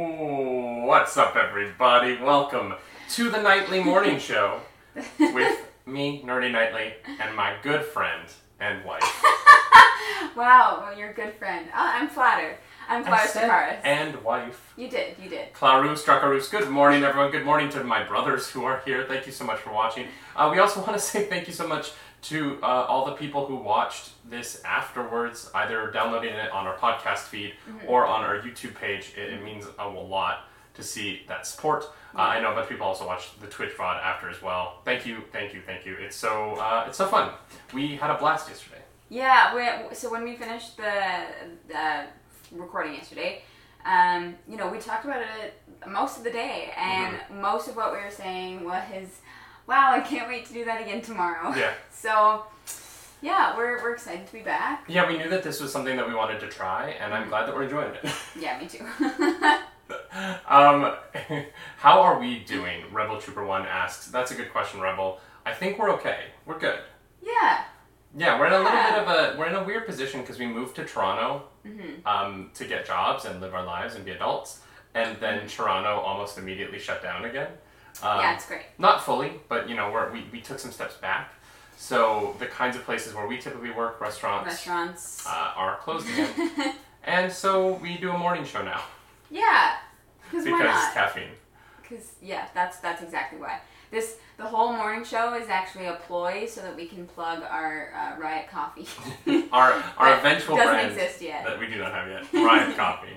What's up, everybody? Welcome to the Nightly Morning Show with me, Nerdy Nightly, and my good friend and wife. Wow, well, you're a good friend. Oh, I'm flattered. I'm flattered, said and wife. You did, you did. Clarus, Dracarus, good morning, everyone. Good morning to my brothers who are here. Thank you so much for watching. Uh, we also want to say thank you so much to uh, all the people who watched this afterwards, either downloading it on our podcast feed or on our YouTube page. It, it means a lot to see that support. Uh, I know a bunch of people also watched the Twitch VOD after as well. Thank you, thank you, thank you. It's so uh, it's so fun. We had a blast yesterday. Yeah, we, so when we finished the, the recording yesterday, um, you know, we talked about it most of the day, and Mm-hmm. most of what we were saying was, wow, I can't wait to do that again tomorrow. Yeah. So, yeah, we're, we're excited to be back. Yeah, we knew that this was something that we wanted to try, and I'm glad that we're enjoying it. Yeah, me too. Um, how are we doing? Rebel Trooper One asks. That's a good question, Rebel. I think we're okay. We're good. yeah. Yeah, we're in a little Yeah. bit of a we're in a weird position because we moved to Toronto Mm-hmm. um, to get jobs and live our lives and be adults, and then Toronto almost immediately shut down again. Um, yeah, it's great. not fully, but you know we're, we we took some steps back. So the kinds of places where we typically work, restaurants, Restaurants. uh, are closed again, and so we do a morning show now yeah. Because why because not? caffeine. Because yeah, that's that's exactly why. This the whole morning show is actually a ploy so that we can plug our uh, Riot Coffee. Our our eventual doesn't brand exist yet. that we do not have yet. Riot Coffee.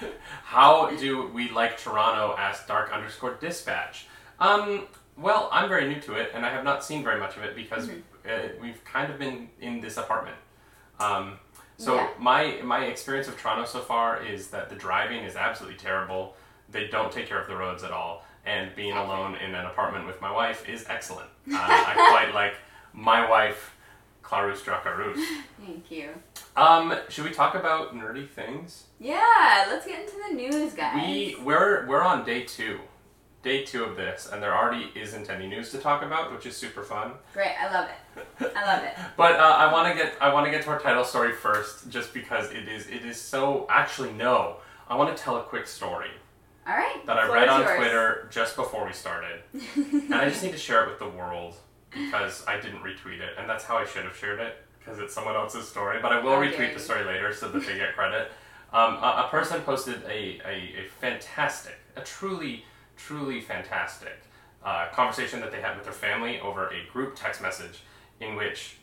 How do we like Toronto? Asked Dark underscore Dispatch. Um, well, I'm very new to it, and I have not seen very much of it because Mm-hmm. uh, we've kind of been in this apartment. Um, so Yeah. my my experience of Toronto so far is that the driving is absolutely terrible. They don't take care of the roads at all, and being Okay. alone in an apartment with my wife is excellent. Uh, I quite like my wife, Clarus Dracarus. Thank you. Um, should we talk about nerdy things? Yeah, let's get into the news, guys. We we're we're on day two, day two of this, and there already isn't any news to talk about, which is super fun. Great, I love it. I love it. But uh, I want to get I want to get to our title story first, just because it is it is so. Actually, no, I want to tell a quick story All right. that I read on yours. Twitter just before we started, and I just need to share it with the world because I didn't retweet it, and that's how I should have shared it because it's someone else's story. But I will dare retweet the story later so that they get credit. Um, a, a person posted a, a, a fantastic, a truly, truly fantastic uh, conversation that they had with their family over a group text message in which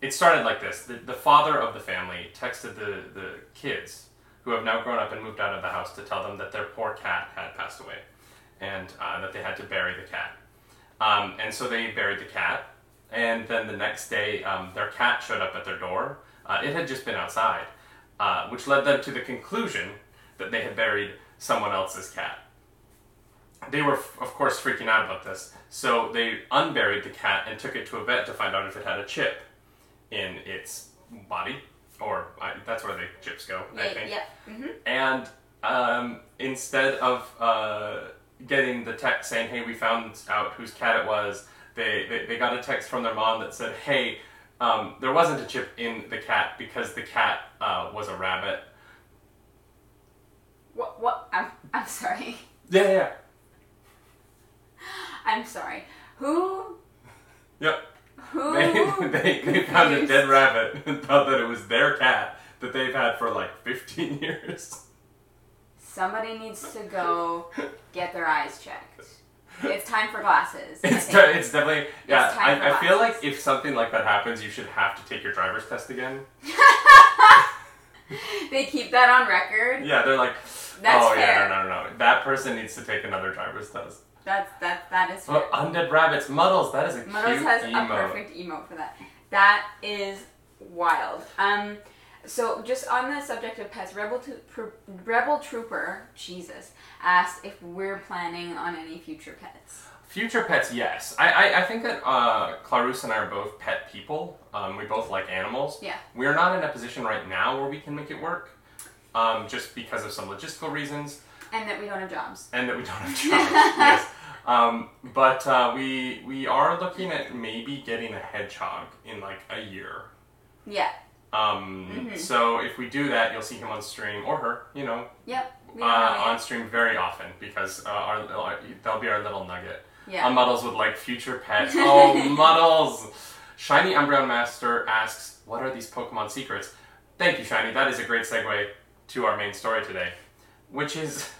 it started like this. The, the father of the family texted the, the kids who have now grown up and moved out of the house to tell them that their poor cat had passed away and uh, that they had to bury the cat. Um, and so they buried the cat, and then the next day, um, their cat showed up at their door. Uh, it had just been outside, uh, which led them to the conclusion that they had buried someone else's cat. They were, of course, freaking out about this, so they unburied the cat and took it to a vet to find out if it had a chip in its body, or I, that's where the chips go, I think. yeah. hmm And um, instead of uh, getting the text saying, hey, we found out whose cat it was, they, they, they got a text from their mom that said, hey, um, there wasn't a chip in the cat because the cat uh, was a rabbit. What? What? I'm. I'm sorry. Yeah, yeah. I'm sorry. Who? Yep. Who? They, they, they found a dead rabbit and thought that it was their cat that they've had for like 15 years. Somebody needs to go get their eyes checked. It's time for glasses. It's, de- it's definitely, yeah, It's I, I feel like if something like that happens, you should have to take your driver's test again. they keep that on record. Yeah, they're like, That's oh fair. yeah, no, no, no, no. That person needs to take another driver's test. That's that. That is fair. Oh, undead rabbits, Muddles. That is a Muddles cute has a perfect emote for that. That is wild. Um, so just on the subject of pets, Rebel to, Pro- Rebel Trooper Jesus asked if we're planning on any future pets. Future pets, yes. I, I, I think that uh, Clarus and I are both pet people. Um, we both like animals. Yeah. We're not in a position right now where we can make it work, um, just because of some logistical reasons. And that we don't have jobs. and that we don't have jobs. yes. Um, but uh, we we are looking at maybe getting a hedgehog in like a year. Yeah. Um, Mhm. So if we do that, you'll see him on stream or her. You know, Yep. Uh, on stream very often because uh, our, our that'll be our little nugget. Yeah. Uh, Muddles would like future pets. Oh, Muddles! Shiny Umbreon Master asks, "What are these Pokemon secrets?" Thank you, Shiny. That is a great segue to our main story today, which is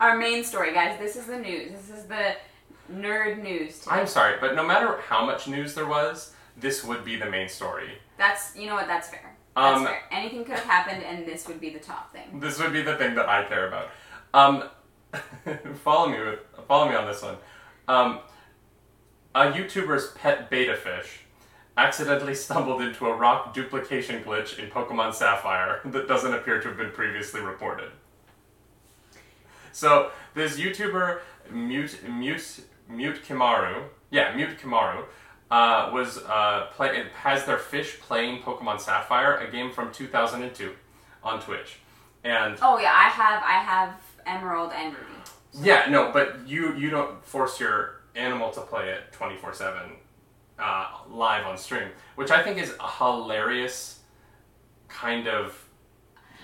Our main story, guys. This is the news. This is the nerd news. Today. I'm sorry, but no matter how much news there was, this would be the main story. That's you know what? That's fair. That's Um, fair. Anything could have happened, and this would be the top thing. This would be the thing that I care about. Um, follow me with follow me on this one. Um, a YouTuber's pet beta fish accidentally stumbled into a rock duplication glitch in Pokemon Sapphire that doesn't appear to have been previously reported. So this YouTuber Mute Mute Mute Kimaru, yeah, Mute Kimaru, uh, was uh, play has their fish playing Pokemon Sapphire, a game from 2002, on Twitch, and Oh yeah, I have I have Emerald and Ruby. yeah, no, but you you don't force your animal to play it 24 seven uh, live on stream, which I think is a hilarious kind of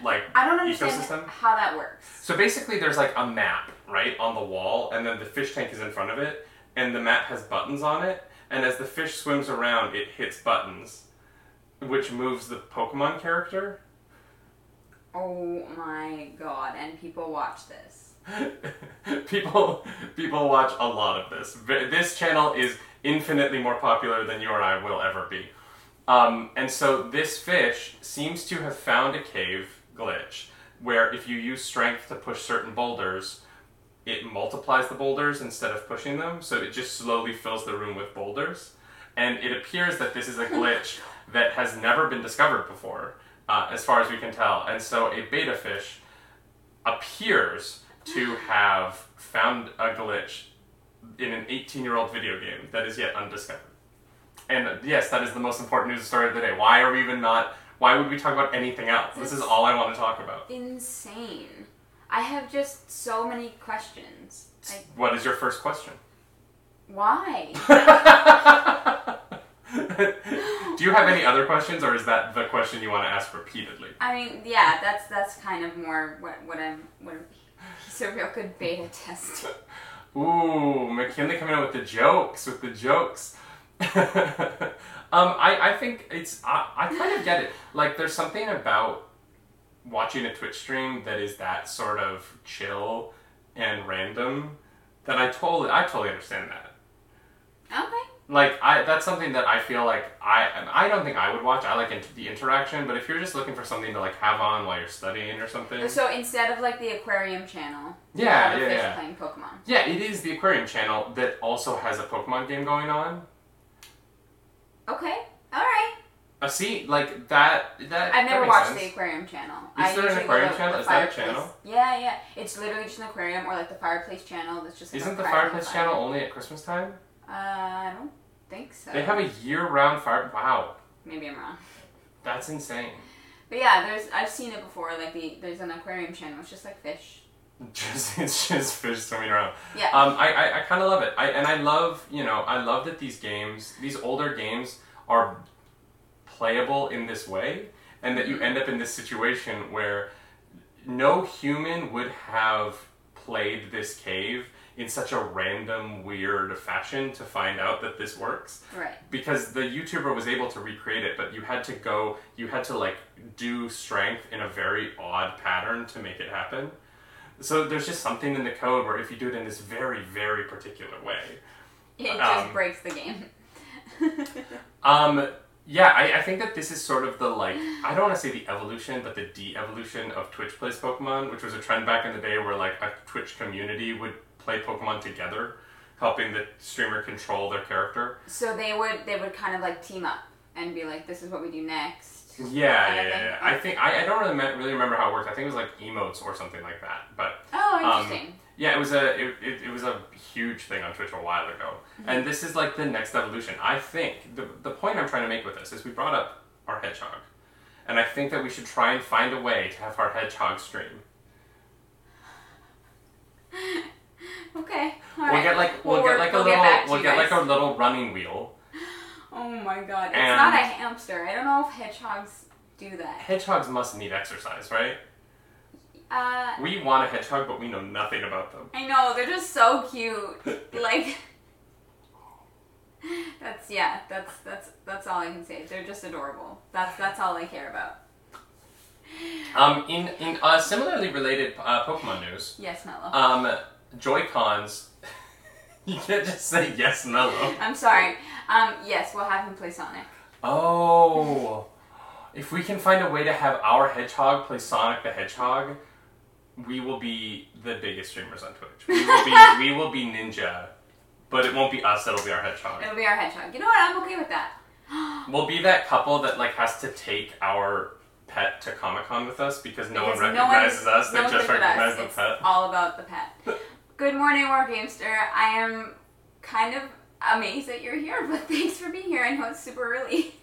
like I don't understand ecosystem. how that works. So basically, there's like a map, right, on the wall, and then the fish tank is in front of it, and the map has buttons on it, and as the fish swims around, it hits buttons, which moves the Pokemon character. Oh my god! And people watch this. people, people watch a lot of this. This channel is infinitely more popular than you or I will ever be. Um, and so this fish seems to have found a cave glitch where if you use strength to push certain boulders, it multiplies the boulders instead of pushing them, so it just slowly fills the room with boulders. And it appears that this is a glitch that has never been discovered before, uh, as far as we can tell. And so a beta fish appears to have found a glitch in an 18 year old video game that is yet undiscovered. And yes, that is the most important news story of the day. Why are we even not? Why would we talk about anything else? This is all I want to talk about. Insane. I have just so many questions. Like, What is your first question? why? Do you have any other questions, or is that the question you want to ask repeatedly? I mean, yeah, that's that's kind of more what what I'm what he's a real good beta test. Ooh, McKinley coming out with the jokes, with the jokes. um, I, I think it's I, I kind of get it. Like, there's something about watching a Twitch stream that is that sort of chill and random that I totally I totally understand that. Okay. Like I that's something that I feel like I I don't think I would watch. I like the interaction, but if you're just looking for something to like have on while you're studying or something, So instead of like the aquarium channel, Yeah, yeah, yeah. playing Pokemon. yeah, it is the aquarium channel that also has a Pokemon game going on. Okay. All right. Uh, see, like that. That I've never that watched sense. the aquarium channel. Is I there an aquarium channel? the Is that a channel? Yeah, yeah. It's literally just an aquarium or like the fireplace channel. That's just. like, Isn't the Fireplace fire. channel only at Christmas time? Uh, I don't think so. They have a year-round fire. Wow, Maybe I'm wrong. that's insane. But yeah, there's I've seen it before. Like the there's an aquarium channel. It's just like fish. Just it's just fish swimming around. Yeah. Um, I, I, I kind of love it. I and I love you know I love that these games, these older games, are playable in this way, and that you end up in this situation where no human would have played this cave in such a random, weird fashion to find out that this works right. because the YouTuber was able to recreate it, but you had to go, you had to like do strength in a very odd pattern to make it happen. So there's just something in the code where if you do it in this very, very particular way, It just Um, breaks the game. um, yeah, I, I think that this is sort of the like I don't want to say the evolution, but the de-evolution of Twitch plays Pokemon, which was a trend back in the day where like a Twitch community would play Pokemon together, helping the streamer control their character. so they would they would kind of like team up and be like, this is what we do next. Yeah, yeah, yeah. yeah. I think I, I don't really me- really remember how it worked. I think it was like emotes or something like that. But Oh, Um, interesting. yeah, it was a it, it, it was a huge thing on Twitch a while ago, and this is like the next evolution. I think the the point I'm trying to make with this is we brought up our hedgehog, and I think that we should try and find a way to have our hedgehog stream. okay. All we'll right. get like we'll, We'll get like a we'll little to we'll get like a little running wheel. Oh my god. It's And- not a hamster. I don't know if hedgehogs do that. Hedgehogs must need exercise, right? Uh, We want a hedgehog, but we know nothing about them. I know they're just so cute. like that's yeah. That's that's that's all I can say. They're just adorable. That's that's all I care about. Um, in in uh, similarly related uh, Pokemon news, Yes, Mellow. um, Joy Cons. you can't just say yes, Mellow. I'm sorry. Um, yes, we'll have him play Sonic. Oh, if we can find a way to have our hedgehog play Sonic the Hedgehog, we will be the biggest streamers on Twitch. We will be we will be Ninja, but it won't be us. It'll be our hedgehog. It'll be our hedgehog. You know what? I'm okay with that. We'll be that couple that like has to take our pet to Comic Con with us because no Because one no recognizes us. They no one just us. recognize the It's pet. all about the pet. Good morning, War Gamester. I am kind of amazed that you're here, but thanks for being here. I know it's super early.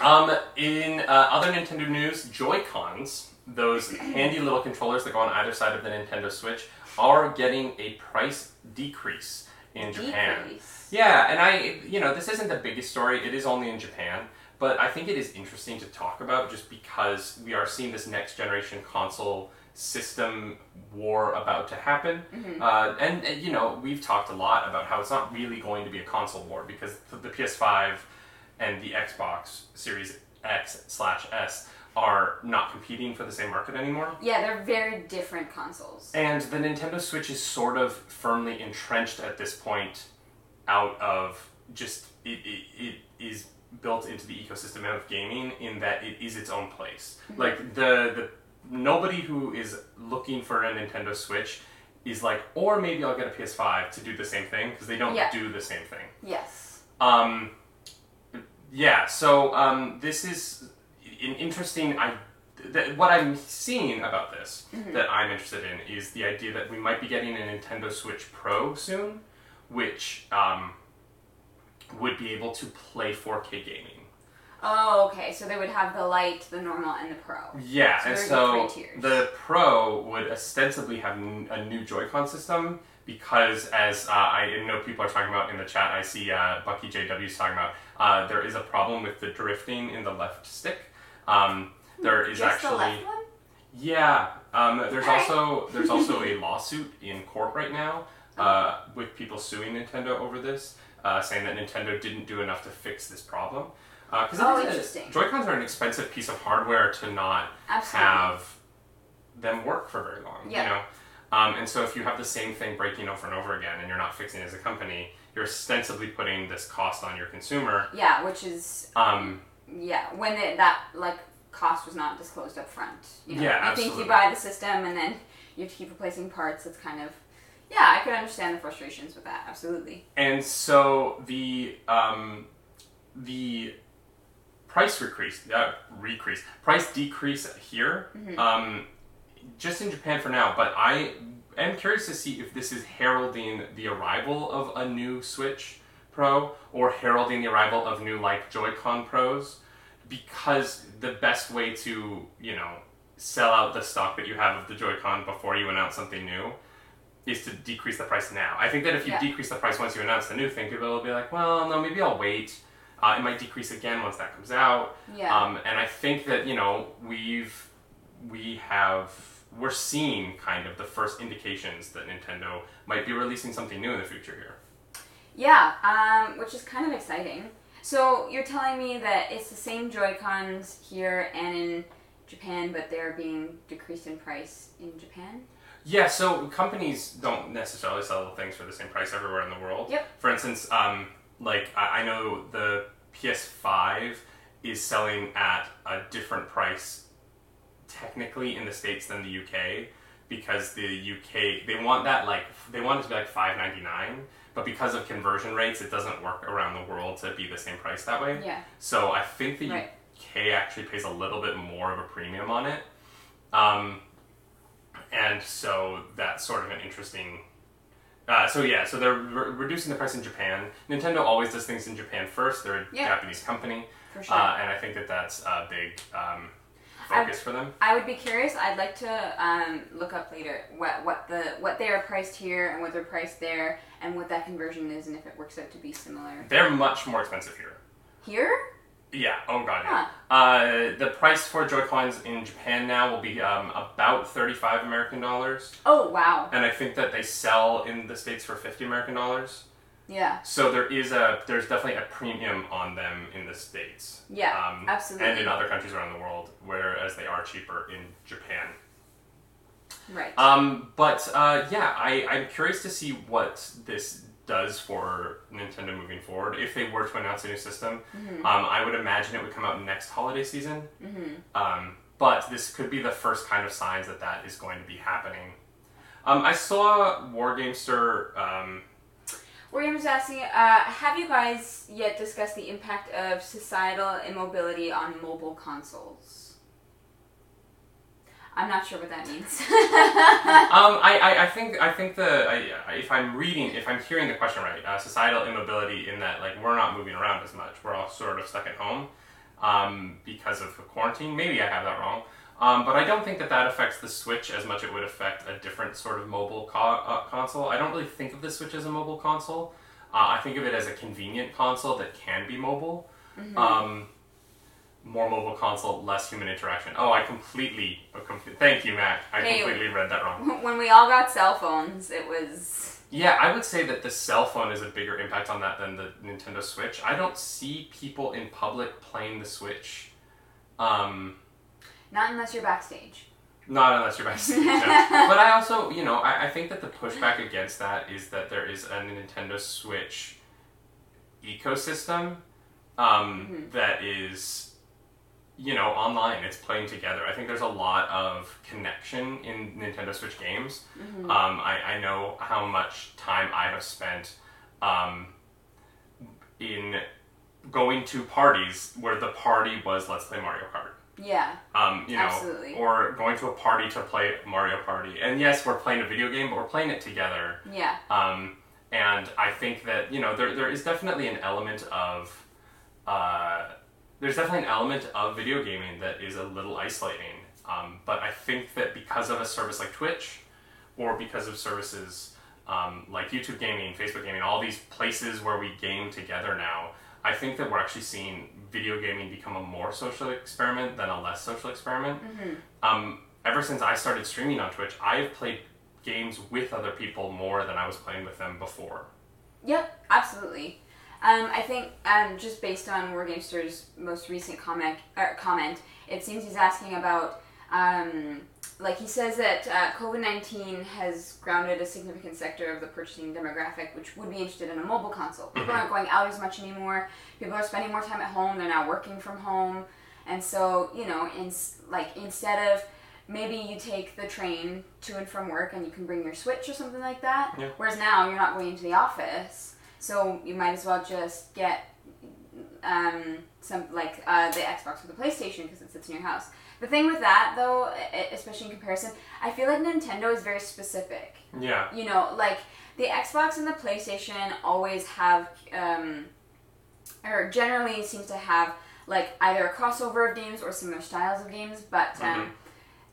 Um, in uh, other Nintendo news, Joy-Cons, those handy little controllers that go on either side of the Nintendo Switch, are getting a price decrease in Japan. Decrease. Yeah, and I, you know, this isn't the biggest story. It is only in Japan, but I think it is interesting to talk about just because we are seeing this next generation console system war about to happen. Uh, and, and, you know, we've talked a lot about how it's not really going to be a console war because the, the PS5 and the Xbox Series X slash S are not competing for the same market anymore. Yeah, they're very different consoles. And the Nintendo Switch is sort of firmly entrenched at this point out of just it, it, it is built into the ecosystem of gaming in that it is its own place. Like the the nobody who is looking for a Nintendo Switch is like or maybe I'll get a PS5 to do the same thing because they don't Yeah. do the same thing. Yes. Um, yeah, so um, this is an interesting. I th- what I'm seeing about this that I'm interested in is the idea that we might be getting a Nintendo Switch Pro soon, which um, would be able to play 4K gaming. Oh, okay. So they would have the light, the normal, and the pro. Yeah, So and so the Pro would ostensibly have n- a new Joy-Con system because, as uh, I know people are talking about in the chat, I see uh, Bucky JW is talking about uh, there is a problem with the drifting in the left stick. Um, there is Just the actually left one? yeah. Um, there's also there's also a lawsuit in court right now uh, with people suing Nintendo over this, uh, saying that Nintendo didn't do enough to fix this problem. Because Oh, interesting. Joy-Cons are an expensive piece of hardware to not Absolutely. have them work for very long. Yeah. You know, um, and so if you have the same thing breaking over and over again, and you're not fixing it as a company, you're ostensibly putting this cost on your consumer. Yeah, which is Um, yeah when it, that like cost was not disclosed up front. You know, Yeah, you think you buy the system and then you have to keep replacing parts. It's kind of yeah. I could understand the frustrations with that. Absolutely. And so the um, the price decrease, uh, decrease, price decrease here, um, just in Japan for now. But I am curious to see if this is heralding the arrival of a new Switch Pro or heralding the arrival of new like Joy-Con Pros, because the best way to you know sell out the stock that you have of the Joy-Con before you announce something new is to decrease the price now. I think that if you Yeah. decrease the price once you announce the new thing, people will be like, well, no, maybe I'll wait. Uh, it might decrease again once that comes out. Yeah. Um, and I think that you know we've we have we're seeing kind of the first indications that Nintendo might be releasing something new in the future here. Yeah, um, which is kind of exciting. So you're telling me that it's the same Joy Cons here and in Japan, but they're being decreased in price in Japan. Yeah, so companies don't necessarily sell things for the same price everywhere in the world. Yep. For instance, um, like I, I know the PS5 is selling at a different price technically in the states than the UK because the UK they want that like they want it to be like five ninety nine, but because of conversion rates, it doesn't work around the world to be the same price that way. Yeah. So I think the Right. UK actually pays a little bit more of a premium on it. Um, and so that's sort of an interesting. Uh, so yeah, so they're re- reducing the price in Japan. Nintendo always does things in Japan first. They're a Yeah. Japanese company, For sure. uh, and I think that that's a big um, focus for them. I would be curious. I'd like to um, look up later what what the what they are priced here and what they're priced there, and what that conversion is, and if it works out to be similar They're much more expensive here. here. Yeah. Oh god. Huh. Yeah. Uh, the price for Joy-Cons in Japan now will be um, about thirty-five American dollars, Oh wow. and I think that they sell in the states for fifty American dollars. Yeah. So there is a there's definitely a premium on them in the states. Yeah. Um, absolutely. And in other countries around the world, whereas they are cheaper in Japan. right. Um, but uh, yeah, I, I'm curious to see what this does for Nintendo moving forward. If they were to announce a new system, Mm-hmm. um, I would imagine it would come out next holiday season. mm-hmm. Um, but this could be the first kind of signs that that is going to be happening. Um, I saw Wargamester. Um, William was asking, uh, have you guys yet discussed the impact of societal immobility on mobile consoles? I'm not sure what that means. um, I, I, I think I think the I, if I'm reading if I'm hearing the question right, uh, societal immobility in that like we're not moving around as much, we're all sort of stuck at home um, because of the quarantine. Maybe I have that wrong, um, but I don't think that that affects the Switch as much. It would affect a different sort of mobile co- uh, console. I don't really think of the Switch as a mobile console. Uh, I think of it as a convenient console that can be mobile. Um, more mobile console, less human interaction. Oh, I completely, uh, com- thank you, Matt. I Hey. completely read that wrong. when we all got cell phones, it was. Yeah, I would say that the cell phone is a bigger impact on that than the Nintendo Switch. I don't see people in public playing the Switch. Um, Not unless you're backstage. not unless you're backstage. no. But I also, you know, I, I think that the pushback against that is that there is a Nintendo Switch ecosystem um, that is, you know, online. It's playing together. I think there's a lot of connection in Nintendo Switch games. Um, I, I know how much time I have spent um, in going to parties where the party was let's play Mario Kart. Yeah. Um, you know, Absolutely. or going to a party to play Mario Party. And yes, we're playing a video game, but we're playing it together. Yeah. Um, and I think that you know there there is definitely an element of uh, there's definitely an element of video gaming that is a little isolating. Um, but I think that because of a service like Twitch, or because of services um, like YouTube Gaming, Facebook Gaming, all these places where we game together now, I think that we're actually seeing video gaming become a more social experiment than a less social experiment. Um, ever since I started streaming on Twitch, I've played games with other people more than I was playing with them before. Yep, absolutely. Um, I think um, just based on Wargamster's most recent comment, er, comment, it seems he's asking about, um, like he says that uh, COVID nineteen has grounded a significant sector of the purchasing demographic, which would be interested in a mobile console. People aren't going out as much anymore. People are spending more time at home. They're now working from home, and so you know, in like instead of maybe you take the train to and from work and you can bring your Switch or something like that. Yeah. Whereas now you're not going into the office, so you might as well just get um, some like uh, the Xbox or the PlayStation because it sits in your house. The thing with that though, especially in comparison, I feel like Nintendo is very specific. Yeah. You know, like the Xbox and the PlayStation always have, um, or generally seems to have like either a crossover of games or similar styles of games. But um,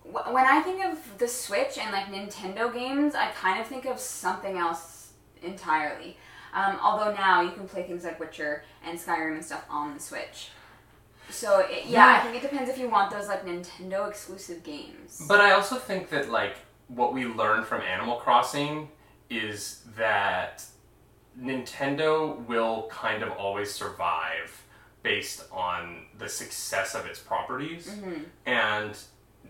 wh- when I think of the Switch and like Nintendo games, I kind of think of something else entirely. Um, although now you can play things like Witcher and Skyrim and stuff on the Switch. So it, yeah, I think it depends if you want those like Nintendo exclusive games. But I also think that like what we learned from Animal Crossing is that Nintendo will kind of always survive based on the success of its properties. And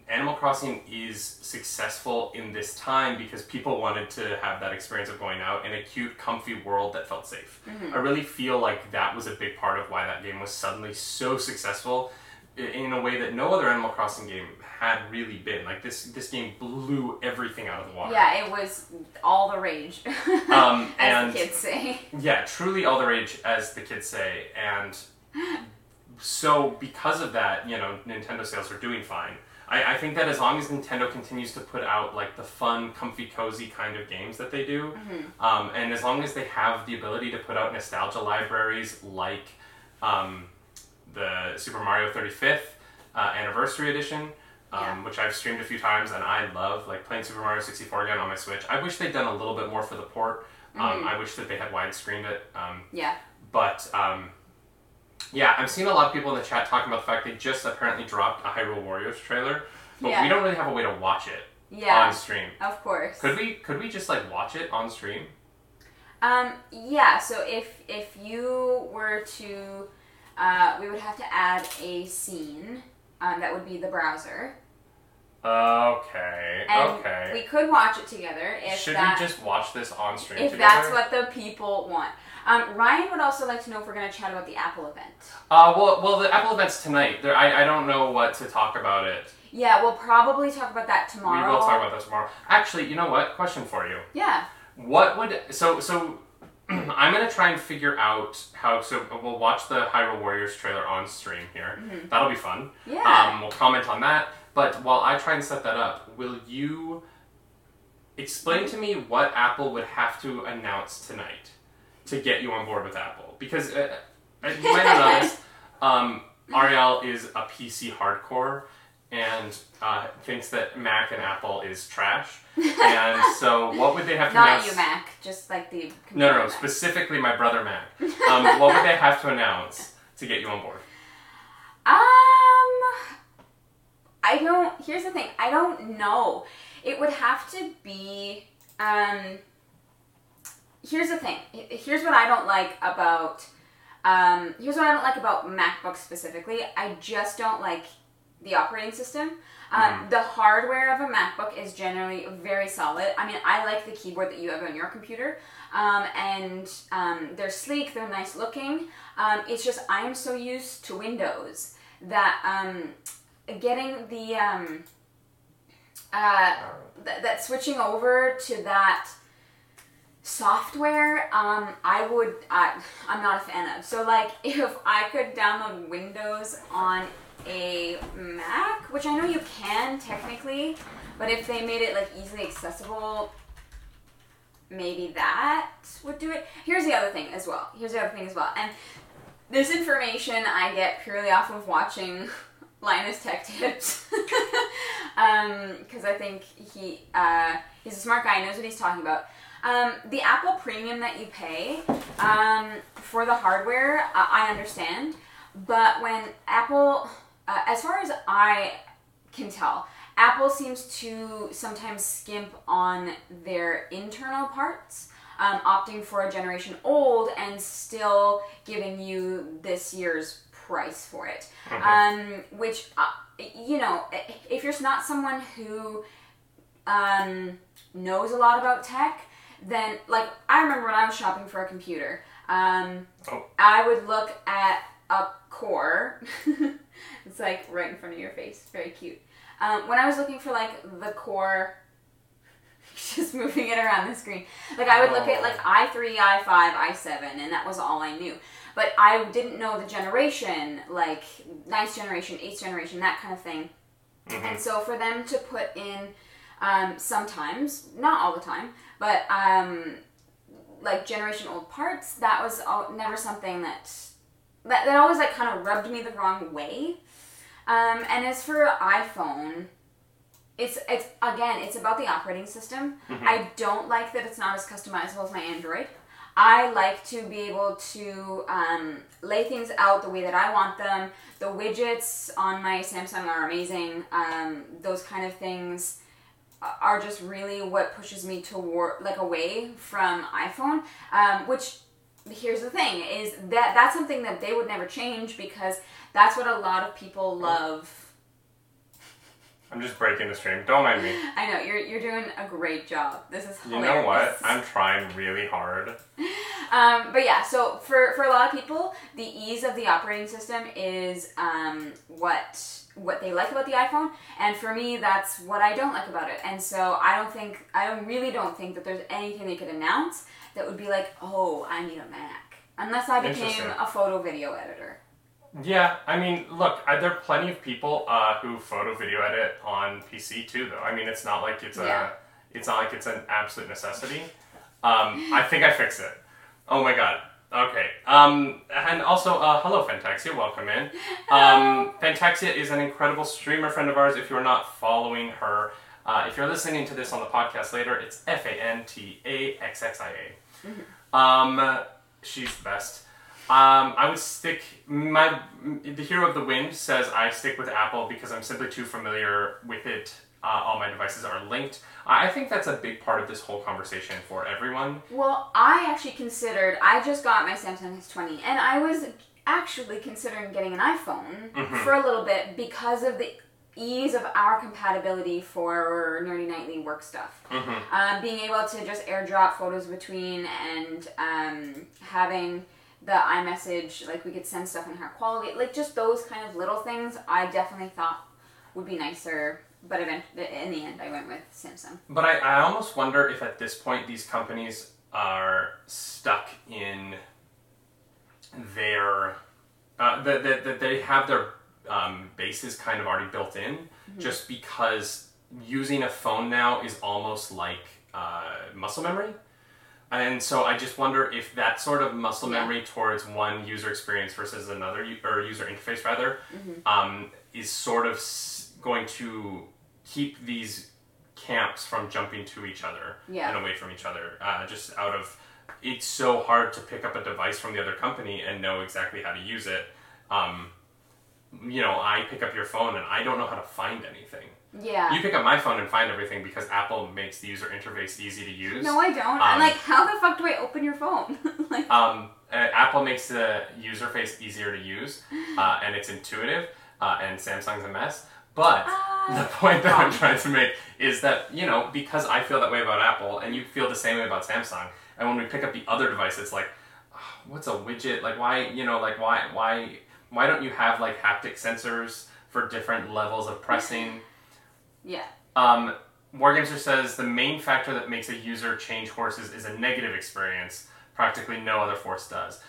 Animal Crossing is successful in this time because people wanted to have that experience of going out in a cute, comfy world that felt safe. I really feel like that was a big part of why that game was suddenly so successful in a way that no other Animal Crossing game had really been. Like this, this game blew everything out of the water. Yeah, it was all the rage, Um, as and- the kids say. Yeah, truly all the rage, as the kids say. And so, because of that, you know, Nintendo sales are doing fine. I, I think that as long as Nintendo continues to put out like the fun, comfy, cozy kind of games that they do, um, and as long as they have the ability to put out nostalgia libraries like um, the Super Mario 35th uh, Anniversary Edition, um, Yeah. which I've streamed a few times and I love, like playing Super Mario 64 again on my Switch. I wish they'd done a little bit more for the port. Um, I wish that they had widescreened it. Um, Yeah. but um, Yeah, I'm seeing a lot of people in the chat talking about the fact they just apparently dropped a Hyrule Warriors trailer, but Yeah. we don't really have a way to watch it Yeah, on stream. of course. Could we? Could we just like watch it on stream? Um, yeah. So if if you were to, uh, we would have to add a scene. Um, that would be the browser, Okay. and okay. we could watch it together if Should that we just watch this on stream if together? that's what the people want. Um, Ryan would also like to know if we're going to chat about the Apple event. Uh, well, well, the Apple event's tonight. There, I, I don't know what to talk about it. Yeah, we'll probably talk about that tomorrow. We will talk about that tomorrow. Actually, you know what? Question for you. Yeah. What would so so? I'm gonna try and figure out how. So we'll watch the Hyrule Warriors trailer on stream here. That'll be fun. Mm-hmm. Yeah. Um, we'll comment on that. But while I try and set that up, will you explain to me what Apple would have to announce tonight to get you on board with Apple? Because uh, uh, you might not know this, um, Ariel is a PC hardcore and uh, thinks that Mac and Apple is trash. And so, what would they have to Not announce? you, Mac. Just like the. No, no, no, Mac. specifically my brother Mac. Um, what would they have to announce to get you on board? Um, I don't. Here's the thing. I don't know. It would have to be. Um. Here's the thing. Here's what I don't like about. Um. Here's what I don't like about MacBooks specifically. I just don't like the operating system. Um, The hardware of a MacBook is generally very solid. I mean, I like the keyboard that you have on your computer, um, and um, they're sleek, they're nice looking. Um, it's just I am so used to Windows that um, getting the um, uh, th- that switching over to that software um, i would I, i'm not a fan of. So like if i could download windows on a mac which i know you can technically but if they made it like easily accessible maybe that would do it. Here's the other thing as well. Here's the other thing as well. And this information i get purely off of watching linus tech tips. Because i think he uh, he's a smart guy. Knows what he's talking about um, the Apple Premium that you pay um, for the hardware, uh, I understand. But when Apple, uh, as far as I can tell, Apple seems to sometimes skimp on their internal parts, um, opting for a generation old and still giving you this year's price for it. Um, which, uh, you know, if you're not someone who um, knows a lot about tech, then like I remember when I was shopping for a computer, um, Oh. I would look at a core. it's like right in front of your face, It's very cute. Um, when I was looking for like the core, just moving it around the screen, like I would look at like i3, i5, i7, and that was all I knew. But I didn't know the generation, like ninth generation, eighth generation, that kind of thing. And so for them to put in um, sometimes, not all the time, but um, like generation old parts, that was all, never something that, that that always like kind of rubbed me the wrong way. Um, and as for iPhone, it's it's again it's about the operating system. I don't like that it's not as customizable as my Android. I like to be able to um, lay things out the way that I want them. The widgets on my Samsung are amazing. Um, those kind of things are just really what pushes me toward like away from iPhone. Um, which here's the thing is that that's something that they would never change because that's what a lot of people love. I'm just breaking the stream. Don't mind me. I know you're you're doing a great job. This is You know what? I'm trying really hard. Um, but yeah, so for, for a lot of people, the ease of the operating system is um, what what they like about the iPhone, and for me, that's what I don't like about it. And so I don't think I don't really don't think that there's anything they could announce that would be like, oh, I need a Mac, unless I became a photo video editor. Yeah, I mean, look, I, there are plenty of people uh, who photo video edit on PC too, though. I mean, it's not like it's Yeah. a, it's not like it's an absolute necessity. Um, I think I fixed it. Oh my god. Okay. Um, and also, uh, hello, Fantaxxia. Welcome in. Um, Fantaxxia is an incredible streamer friend of ours. If you're not following her, uh, if you're listening to this on the podcast later, it's F A N T A X X I A. Um, she's the best. Um, I would stick my the hero of the wind says I stick with Apple because I'm simply too familiar with it. Uh, all my devices are linked. I think that's a big part of this whole conversation for everyone. Well, I actually considered. I just got my Samsung S20, and I was actually considering getting an iPhone Mm-hmm. for a little bit because of the ease of our compatibility for nerdy nightly work stuff. Mm-hmm. Um, being able to just airdrop photos between and um, having the iMessage, like we could send stuff in higher quality, like just those kind of little things, I definitely thought would be nicer. But eventually, in the end, I went with Samsung. But I, I almost wonder if at this point these companies are stuck in their uh, that that that they have their um, bases kind of already built in, just because using a phone now is almost like uh, muscle memory. And so I just wonder if that sort of muscle Yeah. memory towards one user experience versus another, or user interface rather, Mm-hmm. um, is sort of going to keep these camps from jumping to each other Yeah. and away from each other. Uh, just out of it's so hard to pick up a device from the other company and know exactly how to use it. Um, you know, I pick up your phone and I don't know how to find anything. Yeah. You pick up my phone and find everything because Apple makes the user interface easy to use. no, I don't. I'm Um, like, how the fuck do I open your phone? like, Um, uh, Apple makes the user face easier to use, uh, and it's intuitive, uh, and Samsung's a mess. But Ah. the point that I'm trying to make is that, you know, because I feel that way about Apple, and you feel the same way about Samsung, and when we pick up the other device, it's like, "Ah, what's a widget? Like, why, you know, like, why, why, why don't you have, like, haptic sensors for different levels of pressing? Yeah. Um, Wargamester says the main factor that makes a user change horses is a negative experience. Practically no other force does.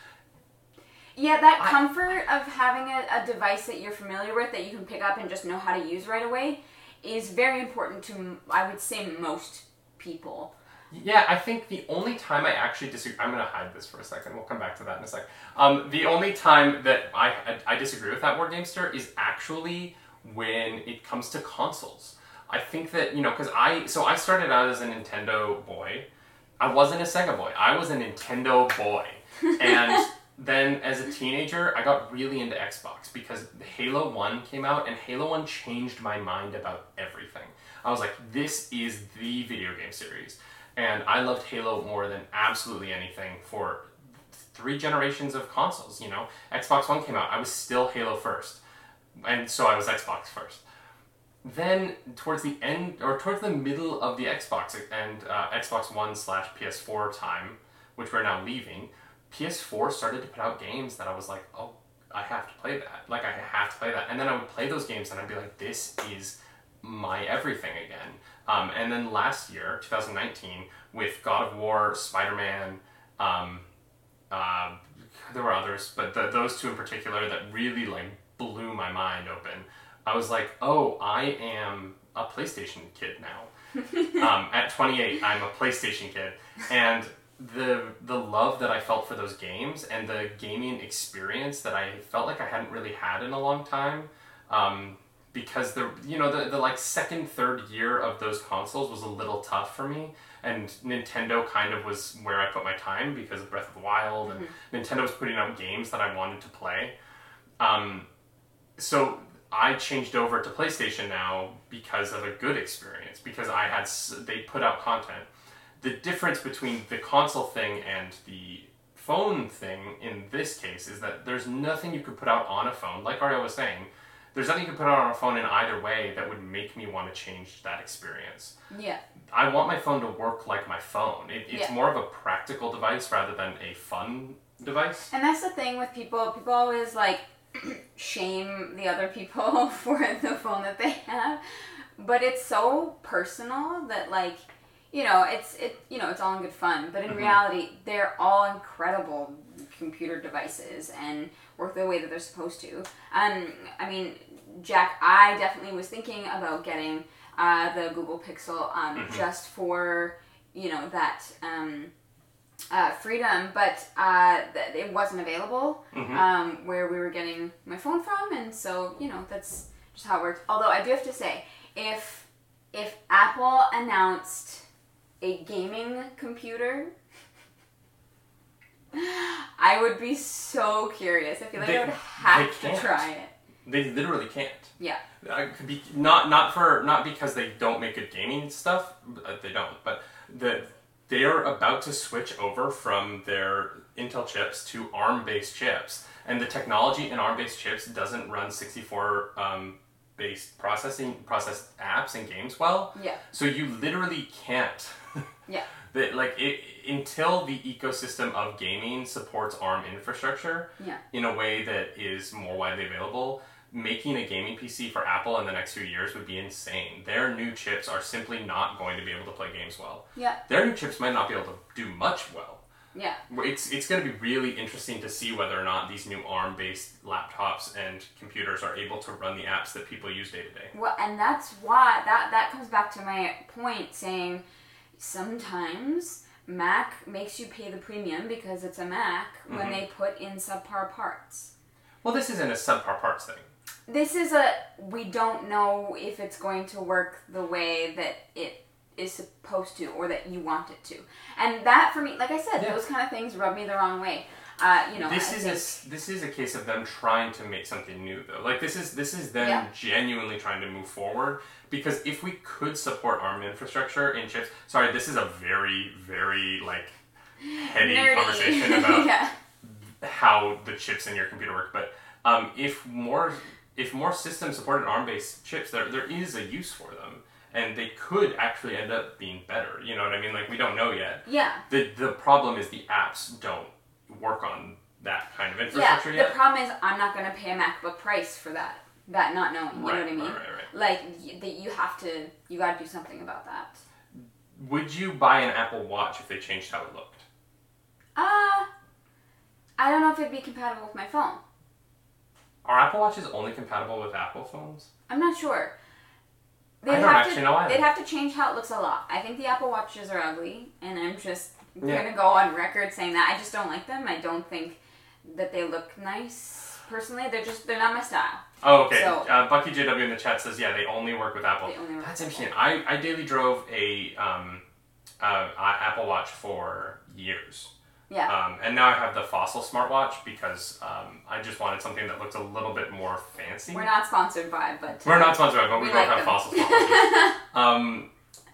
Yeah, that I- comfort of having a, a device that you're familiar with that you can pick up and just know how to use right away is very important to, I would say, most people. Yeah, I think the only time I actually disagree, I'm going to hide this for a second. We'll come back to that in a sec. Um, the only time that I, I, I disagree with that War Gamester is actually when it comes to consoles. I think that, you know, because I, so I started out as a Nintendo boy. I wasn't a Sega boy. I was a Nintendo boy. And then as a teenager, I got really into Xbox because Halo 1 came out and Halo 1 changed my mind about everything. I was like, this is the video game series. And I loved Halo more than absolutely anything for three generations of consoles. You know, Xbox One came out, I was still Halo first. And so I was Xbox first then towards the end or towards the middle of the Xbox and uh, Xbox One slash PS4 time, which we're now leaving, PS4 started to put out games that I was like, oh, I have to play that. Like I have to play that, and then I would play those games and I'd be like, this is my everything again. Um, and then last year, 2019, with God of War, Spider Man, um, uh, there were others, but the, those two in particular that really like blew my mind open. I was like, oh, I am a PlayStation kid now. um, at 28, I'm a PlayStation kid, and the the love that I felt for those games and the gaming experience that I felt like I hadn't really had in a long time. Um, because the you know the, the like second third year of those consoles was a little tough for me and nintendo kind of was where i put my time because of breath of the wild and nintendo was putting out games that i wanted to play um, so i changed over to playstation now because of a good experience because i had they put out content the difference between the console thing and the phone thing in this case is that there's nothing you could put out on a phone like Ariel was saying there's nothing you could put out on a phone in either way that would make me want to change that experience. Yeah. I want my phone to work like my phone. It, it's Yeah. more of a practical device rather than a fun device. And that's the thing with people. People always like shame the other people for the phone that they have, but it's so personal that like you know it's it you know it's all in good fun. But in Mhm. reality, they're all incredible computer devices and work the way that they're supposed to. Um, I mean, Jack, I definitely was thinking about getting uh, the Google Pixel um, Mhm. just for you know that. Um, uh, freedom, but uh, th- it wasn't available Mhm. um, where we were getting my phone from, and so you know that's just how it worked. Although I do have to say, if if Apple announced a gaming computer, I would be so curious. I feel like They- I would have to try it. They literally can't. Yeah. Could be not not for not because they don't make good gaming stuff. uh, They don't, but the they are about to switch over from their Intel chips to ARM-based chips, and the technology in ARM-based chips doesn't run 64 um, based processing processed apps and games well. Yeah. So you literally can't. Yeah. that like it until the ecosystem of gaming supports ARM infrastructure Yeah. in a way that is more widely available. Making a gaming PC for Apple in the next few years would be insane. Their new chips are simply not going to be able to play games well. Yeah. Their new chips might not be able to do much well. Yeah. It's it's going to be really interesting to see whether or not these new ARM-based laptops and computers are able to run the apps that people use day to day. Well, and that's why that that comes back to my point saying sometimes Mac makes you pay the premium because it's a Mac Mm-hmm. when they put in subpar parts. Well, this isn't a subpar parts thing. This is a we don't know if it's going to work the way that it is supposed to or that you want it to. And that for me, like I said, Yeah. those kind of things rub me the wrong way. Uh, you know, this I is think- a this is a case of them trying to make something new though. Like this is this is them Yeah. genuinely trying to move forward because if we could support ARM infrastructure in chips, sorry, this is a very very like heady nerdy. conversation about yeah. how the chips in your computer work. But um, if more if more systems supported ARM based chips, there there is a use for them. And they could actually end up being better. You know what I mean? Like we don't know yet. Yeah. The the problem is the apps don't work on that kind of infrastructure Yeah, infrastructure the problem is I'm not going to pay a MacBook price for that. That not knowing, you know Right, what I mean? right, right, right. Like that you have to, you got to do something about that. Would you buy an Apple Watch if they changed how it looked? Uh, I don't know if it'd be compatible with my phone. Are Apple Watches only compatible with Apple phones? I'm not sure. They'd I don't have actually to, know either. They'd have to change how it looks a lot. I think the Apple Watches are ugly, and I'm just Yeah. gonna go on record saying that I just don't like them. I don't think that they look nice. Personally, they're just they're not my style. Oh, okay. So- uh, Bucky JW in the chat says, yeah, they only work with Apple. They only work That's with interesting. I, I daily drove a um, uh, uh, Apple Watch for years. Yeah. Um, and now I have the Fossil smartwatch because um, I just wanted something that looked a little bit more fancy. We're not sponsored by, but We're not sponsored, but we, We both like have them. Fossil smartwatches. um,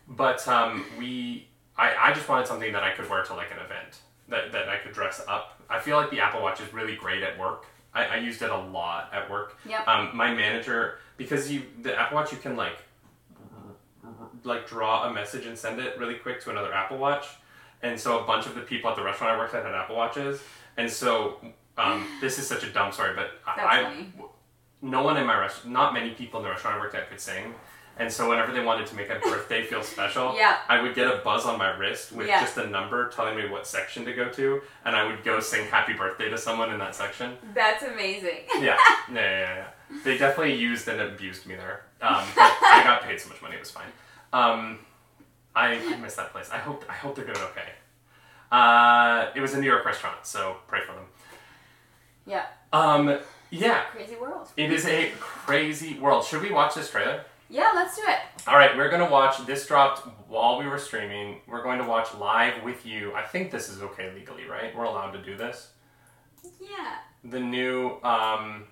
but um, we, I, I just wanted something that I could wear to like an event that, that I could dress up. I feel like the Apple Watch is really great at work. I, I used it a lot at work. Yep. Um, my manager, because you the Apple Watch, you can like like draw a message and send it really quick to another Apple Watch. And so a bunch of the people at the restaurant I worked at had Apple Watches. And so um, this is such a dumb story, but I, I no one in my restaurant, not many people in the restaurant I worked at could sing. And so whenever they wanted to make a birthday feel special, Yeah. I would get a buzz on my wrist with Yeah. just a number telling me what section to go to, and I would go sing happy birthday to someone in that section. that's amazing. Yeah, yeah, yeah, yeah. They definitely used and abused me there. Um, but I got paid so much money; it was fine. Um, I, I miss that place. I hope I hope they're doing okay. Uh, it was a New York restaurant, so pray for them. yeah. Um, yeah, Crazy world. it is a crazy world. Should we watch this trailer? Yeah, let's do it. All right, we're gonna watch. This dropped while we were streaming. We're going to watch live with you. I think this is okay legally, right? We're allowed to do this. Yeah. The new um,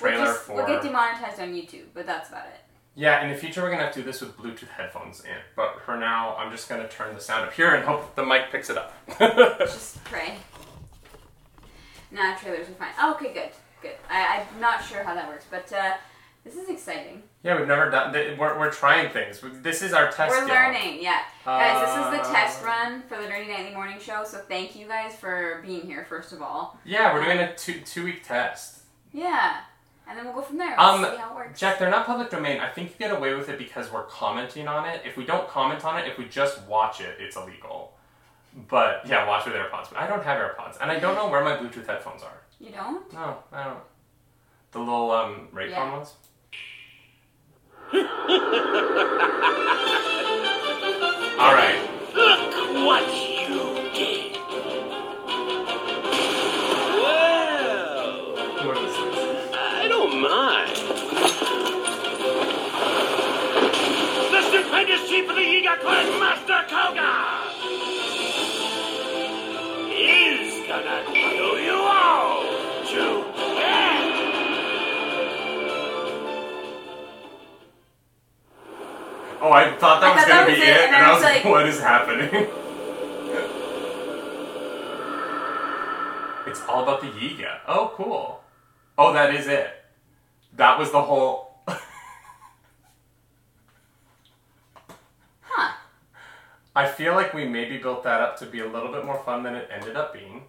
We'll, trailer just, for we'll get demonetized on YouTube, but that's about it. Yeah. In the future, we're gonna have to do this with Bluetooth headphones in. But for now, I'm just gonna turn the sound up here and hope the mic picks it up. Just pray. Nah, trailers are fine. Oh, okay, good, good. I, I'm not sure how that works, but uh, this is exciting. yeah, we've never done. th- We're, we're trying things. This is our test. We're y'all. learning, yeah. guys, this is the Uh, test run for the Dirty Nightly Morning Show, so thank you guys for being here, first of all. Yeah, we're doing a two two week test. Yeah. And then we'll go from there. We'll Um, see how it works. Jack, they're not public domain. I think you get away with it because we're commenting on it. If we don't comment on it, if we just watch it, it's illegal. But yeah, watch with AirPods. But I don't have AirPods, and I don't know where my Bluetooth headphones are. You don't? No, I don't. The little um Raycon Yeah. ones. All right. Stupendous chief of the Yiga clan, Master Kohga! He gonna kill you all to death! Oh, I thought that I was thought gonna that be was it, it, and, and I I was was like, like- "What is happening?" it's all about the Yiga. Oh, cool. Oh, that is it. That was the whole. Huh. I feel like we maybe built that up to be a little bit more fun than it ended up being.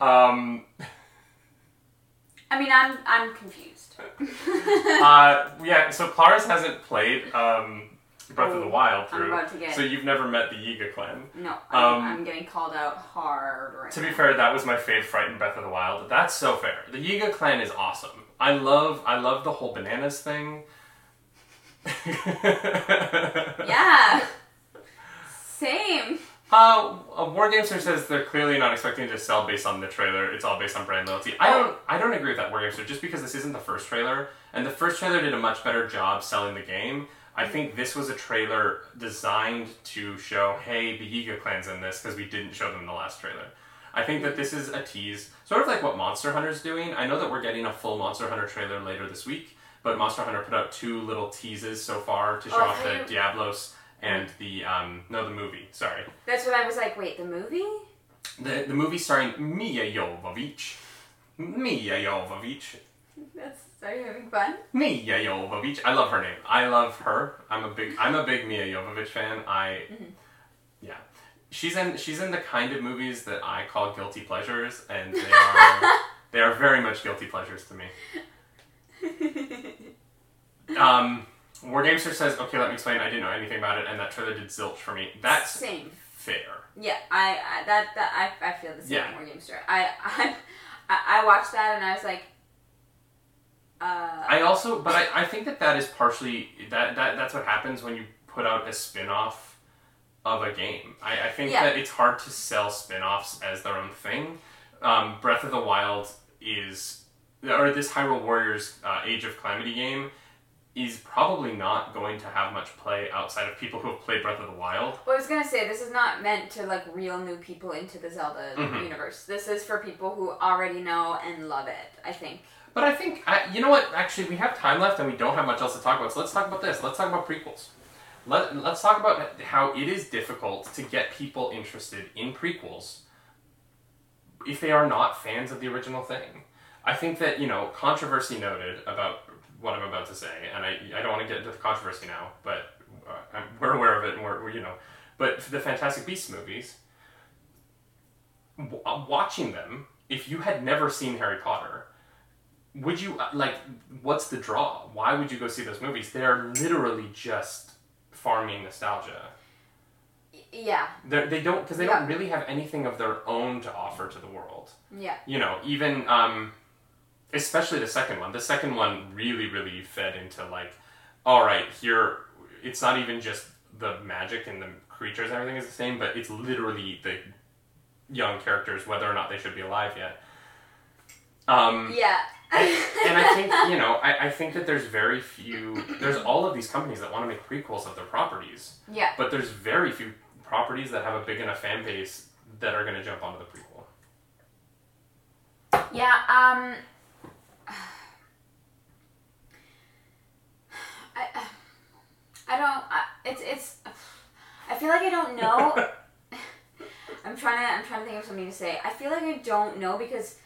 Um, I mean, I'm I'm confused. uh, yeah, so Claris hasn't played um, Breath of the Oh, Wild I'm through, about to get- so you've never met the Yiga clan. no, I'm, Um, I'm getting called out hard right To now. be fair, that was my fave fright in Breath of the Wild. That's so fair. The Yiga clan is awesome. I love I love the whole bananas thing. Yeah. Same. Uh, Wargamester says they're clearly not expecting to sell based on the trailer. It's all based on brand loyalty. I don't. I don't agree with that Wargamester. Just because this isn't the first trailer, and the first trailer did a much better job selling the game. I think this was a trailer designed to show, hey, the Yiga clan's in this because we didn't show them in the last trailer. I think that this is a tease, sort of like what Monster Hunter's doing. I know that we're getting a full Monster Hunter trailer later this week, but Monster Hunter put out two little teases so far to show Oh, off the. Diablos and the um no the movie. Sorry. That's what I was like. Wait, the movie? The, the movie starring Mia Jovovich. Mia Jovovich. That's. Are you having fun? Mia Jovovich. I love her name. I love her. I'm a big I'm a big Mia Jovovich fan. I yeah. She's in she's in the kind of movies that I call guilty pleasures and they are they are very much guilty pleasures to me. Um Wargamester says, okay, let me explain. I didn't know anything about it, and that trailer did zilch for me. That's Same. fair. Yeah, I, I that that I, I feel the same Yeah. Wargamester. I, I I I watched that and I was like, uh, I also, but I, I think that that is partially that, that that's what happens when you put out a spin-off of a game. I, I think Yeah. that it's hard to sell spin-offs as their own thing. Um, Breath of the Wild is, or this Hyrule Warriors uh, Age of Calamity game is probably not going to have much play outside of people who have played Breath of the Wild. well, I was gonna say this is not meant to like reel new people into the Zelda Mhm. universe. This is for people who already know and love it. I think. But I think, I, you know what? Actually, we have time left and we don't have much else to talk about. So let's talk about this. Let's talk about prequels. Let, let's talk about how it is difficult to get people interested in prequels if they are not fans of the original thing. I think that, you know, controversy noted about what I'm about to say, and I, I don't want to get into the controversy now, but uh, I'm, we're aware of it and we're, we're, you know, but the Fantastic Beasts movies, w- uh, watching them, if you had never seen Harry Potter, would you uh, like what's the draw? Why would you go see those movies? They're literally just farming nostalgia. Yeah, They're, they don't because they don't really have anything of their own to offer to the world. Yeah, you know even um especially the second one the second one really really fed into like all right here it's not even just the magic and the creatures and everything is the same but it's literally the young characters whether or not they should be alive yet um yeah. and I think you know, I, I think that there's very few. There's all of these companies that want to make prequels of their properties, yeah, but there's very few properties that have a big enough fan base that are going to jump onto the prequel. yeah. Um, I, I don't. I, it's it's. I feel like I don't know. I'm trying to. I'm trying to think of something to say. I feel like I don't know because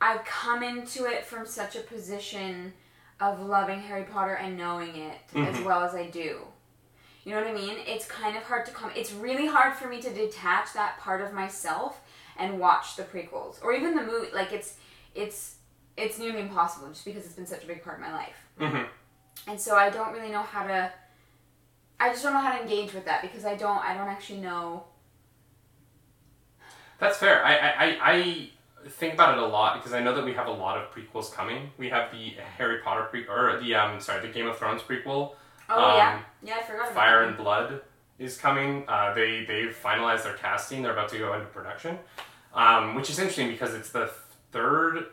I've come into it from such a position of loving Harry Potter and knowing it as Mhm. well as I do. You know what I mean? It's kind of hard to come. It's really hard for me to detach that part of myself and watch the prequels or even the movie. Like it's it's it's nearly impossible just because it's been such a big part of my life. hmm And so I don't really know how to. I just don't know how to engage with that because I don't. I don't actually know. That's fair. I, I, I, I think about it a lot because I know that we have a lot of prequels coming. We have the Harry Potter pre or the um sorry the Game of Thrones prequel. Oh Um, yeah, yeah. I forgot about Fire and Blood is coming. Uh, they they've finalized their casting. They're about to go into production, um, which is interesting because it's the third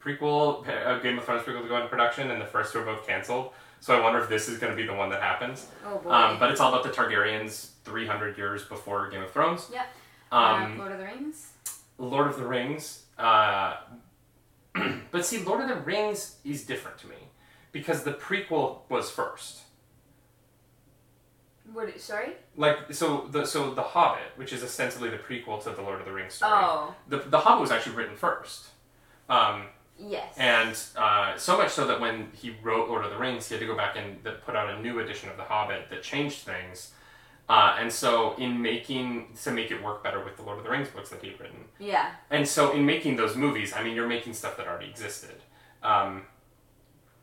prequel uh, Game of Thrones prequel to go into production, and the first two are both canceled. So I wonder if this is going to be the one that happens. Oh boy. Um, but it's all about the Targaryens 300 years before Game of Thrones. Yeah. Um, uh, Lord of the Rings. Lord of the Rings. Uh, but see, Lord of the Rings is different to me because the prequel was first. What? Sorry. Like so the so the Hobbit, which is ostensibly the prequel to the Lord of the Rings story. Oh. The the Hobbit was actually written first. Um, Yes. and uh, so much so that when he wrote Lord of the Rings, he had to go back and put out a new edition of The Hobbit that changed things. Uh, and so, in making to make it work better with the Lord of the Rings books that he'd written, yeah. and so in making those movies, I mean, you're making stuff that already existed. Um,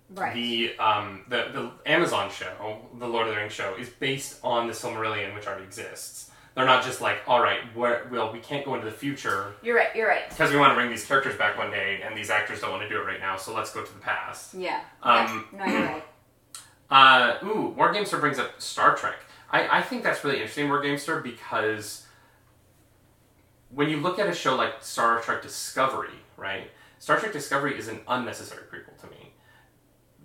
Right. the um, the the Amazon show, the Lord of the Rings show, is based on the Silmarillion, which already exists. They're not just like, all right, well, we can't go into the future you're right. You're right. because we want to bring these characters back one day, and these actors don't want to do it right now, so let's go to the past. Yeah. Um, yeah. No, you're right. Uh, ooh, War Gamester brings up Star Trek. I, I think that's really interesting, War Gamester, because when you look at a show like Star Trek Discovery, right? Star Trek Discovery is an unnecessary prequel to me.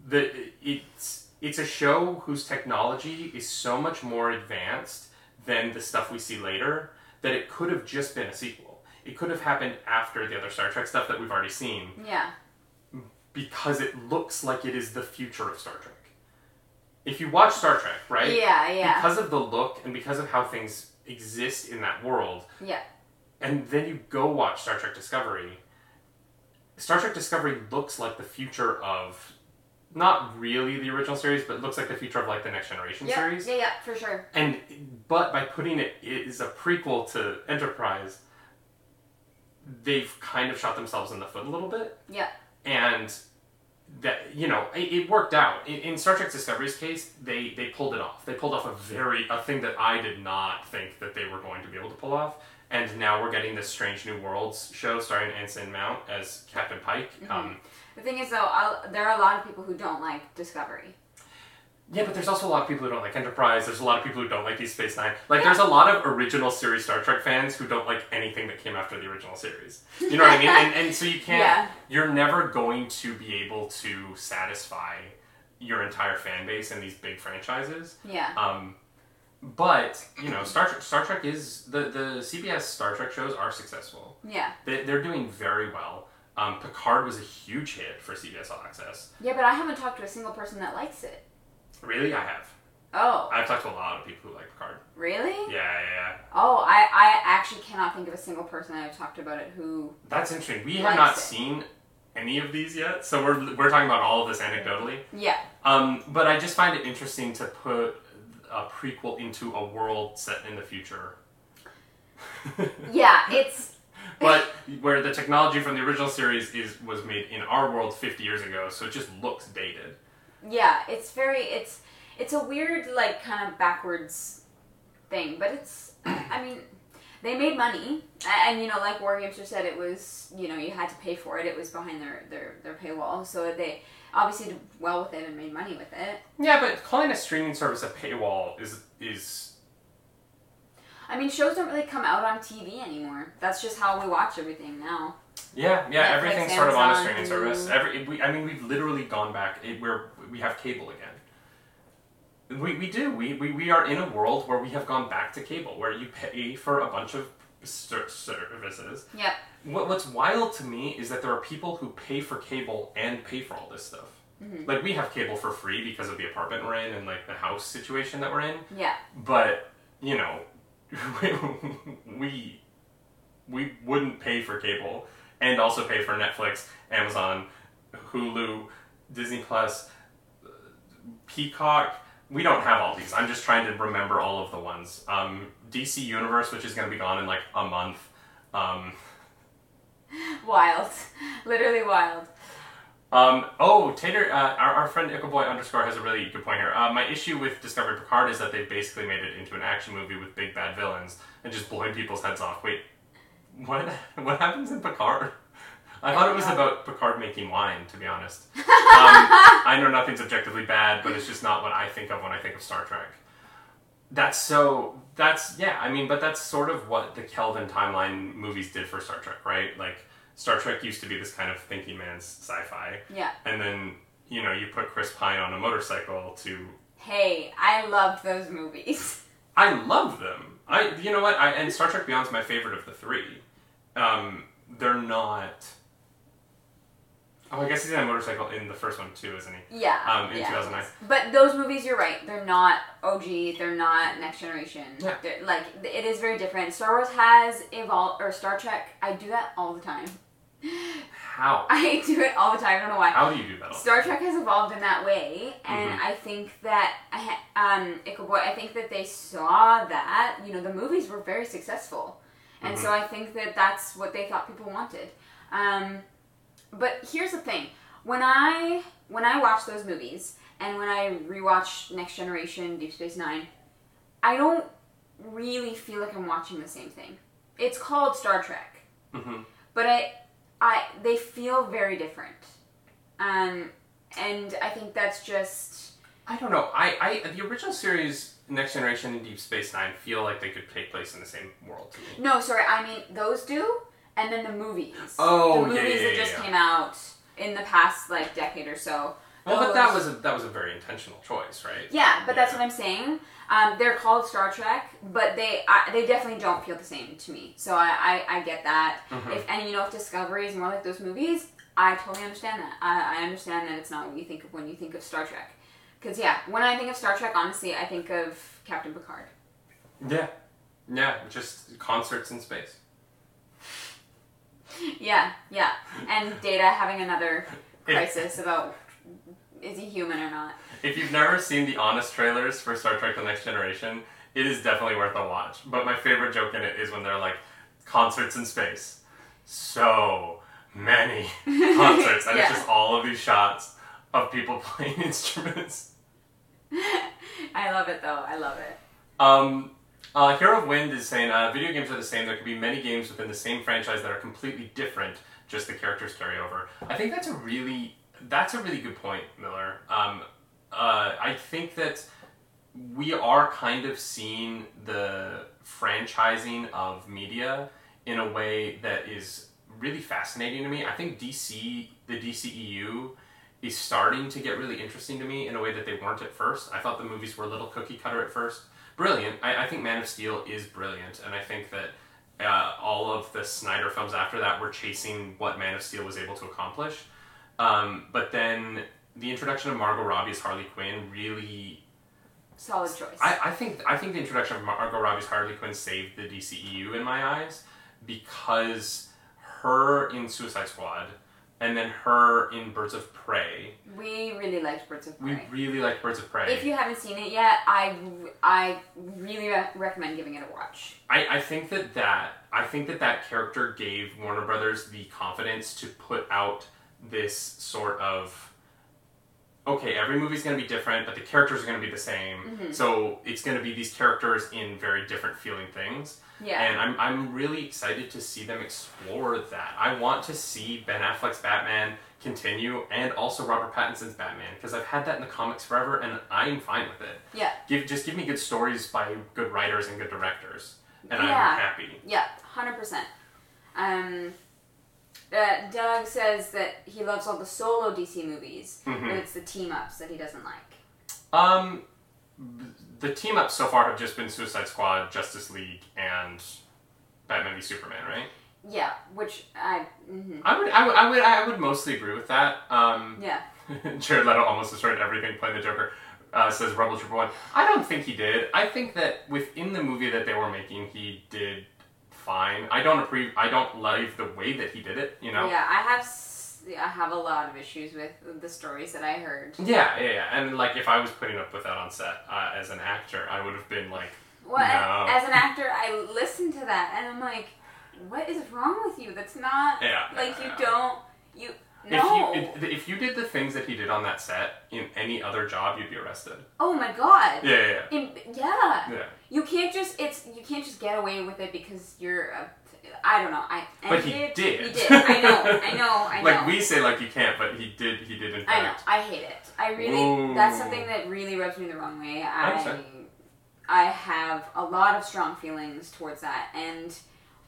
The it's it's a show whose technology is so much more advanced than the stuff we see later that it could have just been a sequel. It could have happened after the other Star Trek stuff that we've already seen Yeah. because it looks like it is the future of Star Trek. If you watch Star Trek, right? Yeah. Yeah. Because of the look and because of how things exist in that world, yeah. and then you go watch Star Trek Discovery, Star Trek Discovery looks like the future of not really the original series, but looks like the future of like the Next Generation Yeah. series. Yeah. Yeah. For sure. And but by putting it, it is a prequel to Enterprise, they've kind of shot themselves in the foot a little bit Yeah. and that you know it, it worked out in, in Star Trek Discovery's case. They they pulled it off. They pulled off a very a thing that I did not think that they were going to be able to pull off. And now we're getting this Strange New Worlds show starring Anson Mount as Captain Pike. Um, The thing is, though, I'll, there are a lot of people who don't like Discovery. yeah, but there's also a lot of people who don't like Enterprise. There's a lot of people who don't like Deep Space Nine. Like, there's a lot of original series Star Trek fans who don't like anything that came after the original series. You know what I mean? And, and so you can't. Yeah. You're never going to be able to satisfy your entire fan base in these big franchises. Yeah. Um, but you know, Star Trek. Star Trek is the the CBS Star Trek shows are successful. Yeah. They, they're doing very well. Um, Picard was a huge hit for CBS All Access. Yeah, but I haven't talked to a single person that likes it. Really, I have. Oh, I've talked to a lot of people who like Picard. really? Yeah, yeah, yeah. Oh, I, I actually cannot think of a single person I've talked about it who. That's interesting. We have not it. seen any of these yet, so we're we're talking about all of this anecdotally. Yeah. Um, but I just find it interesting to put a prequel into a world set in the future. Yeah, it's. But where the technology from the original series is was made in our world 50 years ago, so it just looks dated. Yeah, it's very. It's. It's a weird, like, kind of backwards thing, but it's. I mean, they made money, and you know, like War Gamester said, it was you know you had to pay for it. It was behind their their their paywall, so they obviously did well with it and made money with it. Yeah, but calling a streaming service a paywall is is I mean, shows don't really come out on TV anymore. That's just how we watch everything now. yeah yeah Netflix, everything's sort of on a Amazon, streaming service. Every we, I mean we've literally gone back. It, we're we have cable again. We, we do we, we we are in a world where we have gone back to cable where you pay for a bunch of ser- services. Yep. What, what's wild to me is that there are people who pay for cable and pay for all this stuff. Mm-hmm. Like we have cable for free because of the apartment we're in and like the house situation that we're in. Yeah. But you know, we we wouldn't pay for cable and also pay for Netflix, Amazon, Hulu, Disney Plus, Peacock. We don't have all these. I'm just trying to remember all of the ones. Um, DC Universe, which is going to be gone in like a month. Um, Wild. Literally wild. Um, oh, Tater, uh, our, our friend Ickleboy underscore has a really good point here. Uh, my issue with Discovery Picard is that they basically made it into an action movie with big bad villains and just blowing people's heads off. Wait, what? What happens in Picard? I thought it was about Picard making wine, to be honest. Um, I know nothing's objectively bad, but it's just not what I think of when I think of Star Trek. That's so. That's yeah. I mean, but that's sort of what the Kelvin timeline movies did for Star Trek, right? Like Star Trek used to be this kind of thinking man's sci-fi, Yeah. and then you know you put Chris Pine on a motorcycle to. Hey, I loved those movies. I love them. I you know what? I and Star Trek Beyond's my favorite of the three. um, they're not. Oh, I guess he's on a motorcycle in the first one too, isn't he? Yeah. Um, in yeah. 2009. But those movies, you're right. They're not OG. They're not Next Generation. Yeah. They're, like it is very different. Star Wars has evolved, or Star Trek. I do that all the time. How? I do it all the time. I don't know why. How do you do that? all? Star Trek has evolved in that way, and Mhm. I think that I um, Ichabod, I think that they saw that you know the movies were very successful, and so I think that that's what they thought people wanted. Um, but here's the thing: when I when I watch those movies, and when I rewatch Next Generation, Deep Space Nine, I don't really feel like I'm watching the same thing. It's called Star Trek Mhm. but I, I they feel very different, um, and I think that's just I don't know. I, I the original series, Next Generation and Deep Space Nine, feel like they could take place in the same world to me. no sorry I mean those do, and then the movies. Oh, the yeah, movies yeah, that just yeah. came out in the past like decade or so. Well, but that was a, that was a very intentional choice, right? Yeah, but that's what I'm saying. Um, they're called Star Trek, but they I, they definitely don't feel the same to me. So I, I, I get that. Mhm. If and you know if Discovery is more like those movies, I totally understand that. I, I understand that it's not what you think of when you think of Star Trek. Because yeah, when I think of Star Trek, honestly, I think of Captain Picard. Yeah, yeah, just concerts in space. Yeah, yeah, and Data having another crisis about is he human or not. If you've never seen the honest trailers for Star Trek: The Next Generation, it is definitely worth a watch. But my favorite joke in it is when they're like concerts in space. So many concerts, and Yeah. it's just all of these shots of people playing instruments. I love it though. I love it. Um, uh, Hero of Wind is saying uh, video games are the same. There could be many games within the same franchise that are completely different. Just the characters carry over. I think that's a really that's a really good point, Miller. Um, uh, I think that we are kind of seeing the franchising of media in a way that is really fascinating to me. I think DC, the DCEU, is starting to get really interesting to me in a way that they weren't at first. I thought the movies were a little cookie cutter at first. Brilliant. I, I think Man of Steel is brilliant, and I think that uh, all of the Snyder films after that were chasing what Man of Steel was able to accomplish. Um, but then the introduction of Margot Robbie as Harley Quinn really Solid choice. I, I think I think the introduction of Margot Robbie's Harley Quinn saved the DCEU in my eyes because her in Suicide Squad and then her in Birds of Prey. we really liked Birds of Prey. We really like Birds of Prey. If you haven't seen it yet, I, I really re- recommend giving it a watch. I, I think that that I think that that character gave Warner Brothers the confidence to put out this sort of okay, every movie's going to be different, but the characters are going to be the same. Mm-hmm. So it's going to be these characters in very different feeling things. Yeah. And I'm, I'm really excited to see them explore that. I want to see Ben Affleck's Batman continue and also Robert Pattinson's Batman because I've had that in the comics forever and I'm fine with it. yeah. Give just give me good stories by good writers and good directors and Yeah. I'm happy. Yeah. Hundred percent. Um. Uh, Doug says that he loves all the solo DC movies, Mhm. but it's the team ups that he doesn't like. Um, the team ups so far have just been Suicide Squad, Justice League, and Batman v Superman, right? Yeah, which I. mhm. I would, I would, I would, I would mostly agree with that. Um, Yeah. Jared Leto almost destroyed everything playing the Joker. Uh, says Rebel Trooper One. I don't think he did. I think that within the movie that they were making, he did fine. I don't approve. I don't like the way that he did it. You know. Yeah, I have. s- I have a lot of issues with the stories that I heard. Yeah, yeah, yeah. And like, if I was putting up with that on set uh, as an actor, I would have been like, Well, No. as an actor, I listen to that and I'm like, what is wrong with you? That's not Yeah, like yeah, you yeah. don't you no. If you if, if you did the things that he did on that set in any other job, you'd be arrested. oh my god. Yeah, yeah, yeah. In- yeah. yeah. You can't just it's you can't just get away with it because you're a I don't know. I But he did. He did. I know. I know. I know. Like we say, like you can't, but he did. He did in I know. I hate it. I really. Ooh. That's something that really rubs me the wrong way. I I. I have a lot of strong feelings towards that, and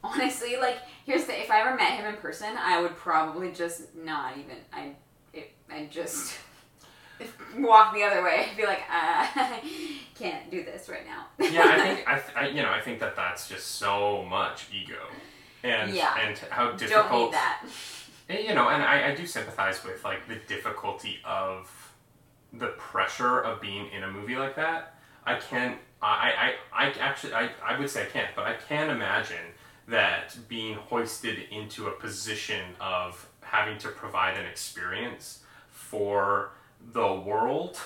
honestly, like, here's the: if I ever met him in person, I would probably just not even. I. It, I just. walk the other way. I'd be like, uh, I can't do this right now. yeah, I think I, th- I, you know, I think that that's just so much ego. and Yeah. and how difficult. Don't need that. you know, and I, I do sympathize with like the difficulty of the pressure of being in a movie like that. I can't. I, I, I actually I, I would say I can't, but I can imagine that being hoisted into a position of having to provide an experience for the world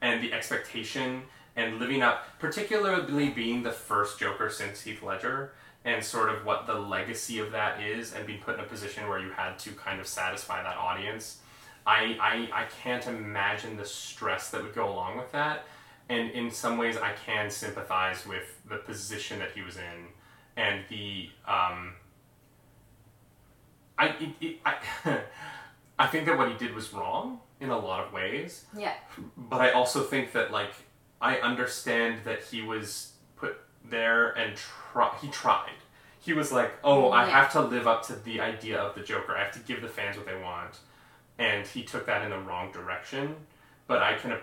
and the expectation and living up, particularly being the first Joker since Heath Ledger, and sort of what the legacy of that is, and being put in a position where you had to kind of satisfy that audience. I, I, I can't imagine the stress that would go along with that. And in some ways, I can sympathize with the position that he was in and the. Um, I, it, it, I, I think that what he did was wrong in a lot of ways Yeah. but I also think that like I understand that he was put there and try he tried. He was like, "Oh, I have to live up to the idea of the Joker. I have to give the fans what they want." And he took that in the wrong direction. But I can, uh,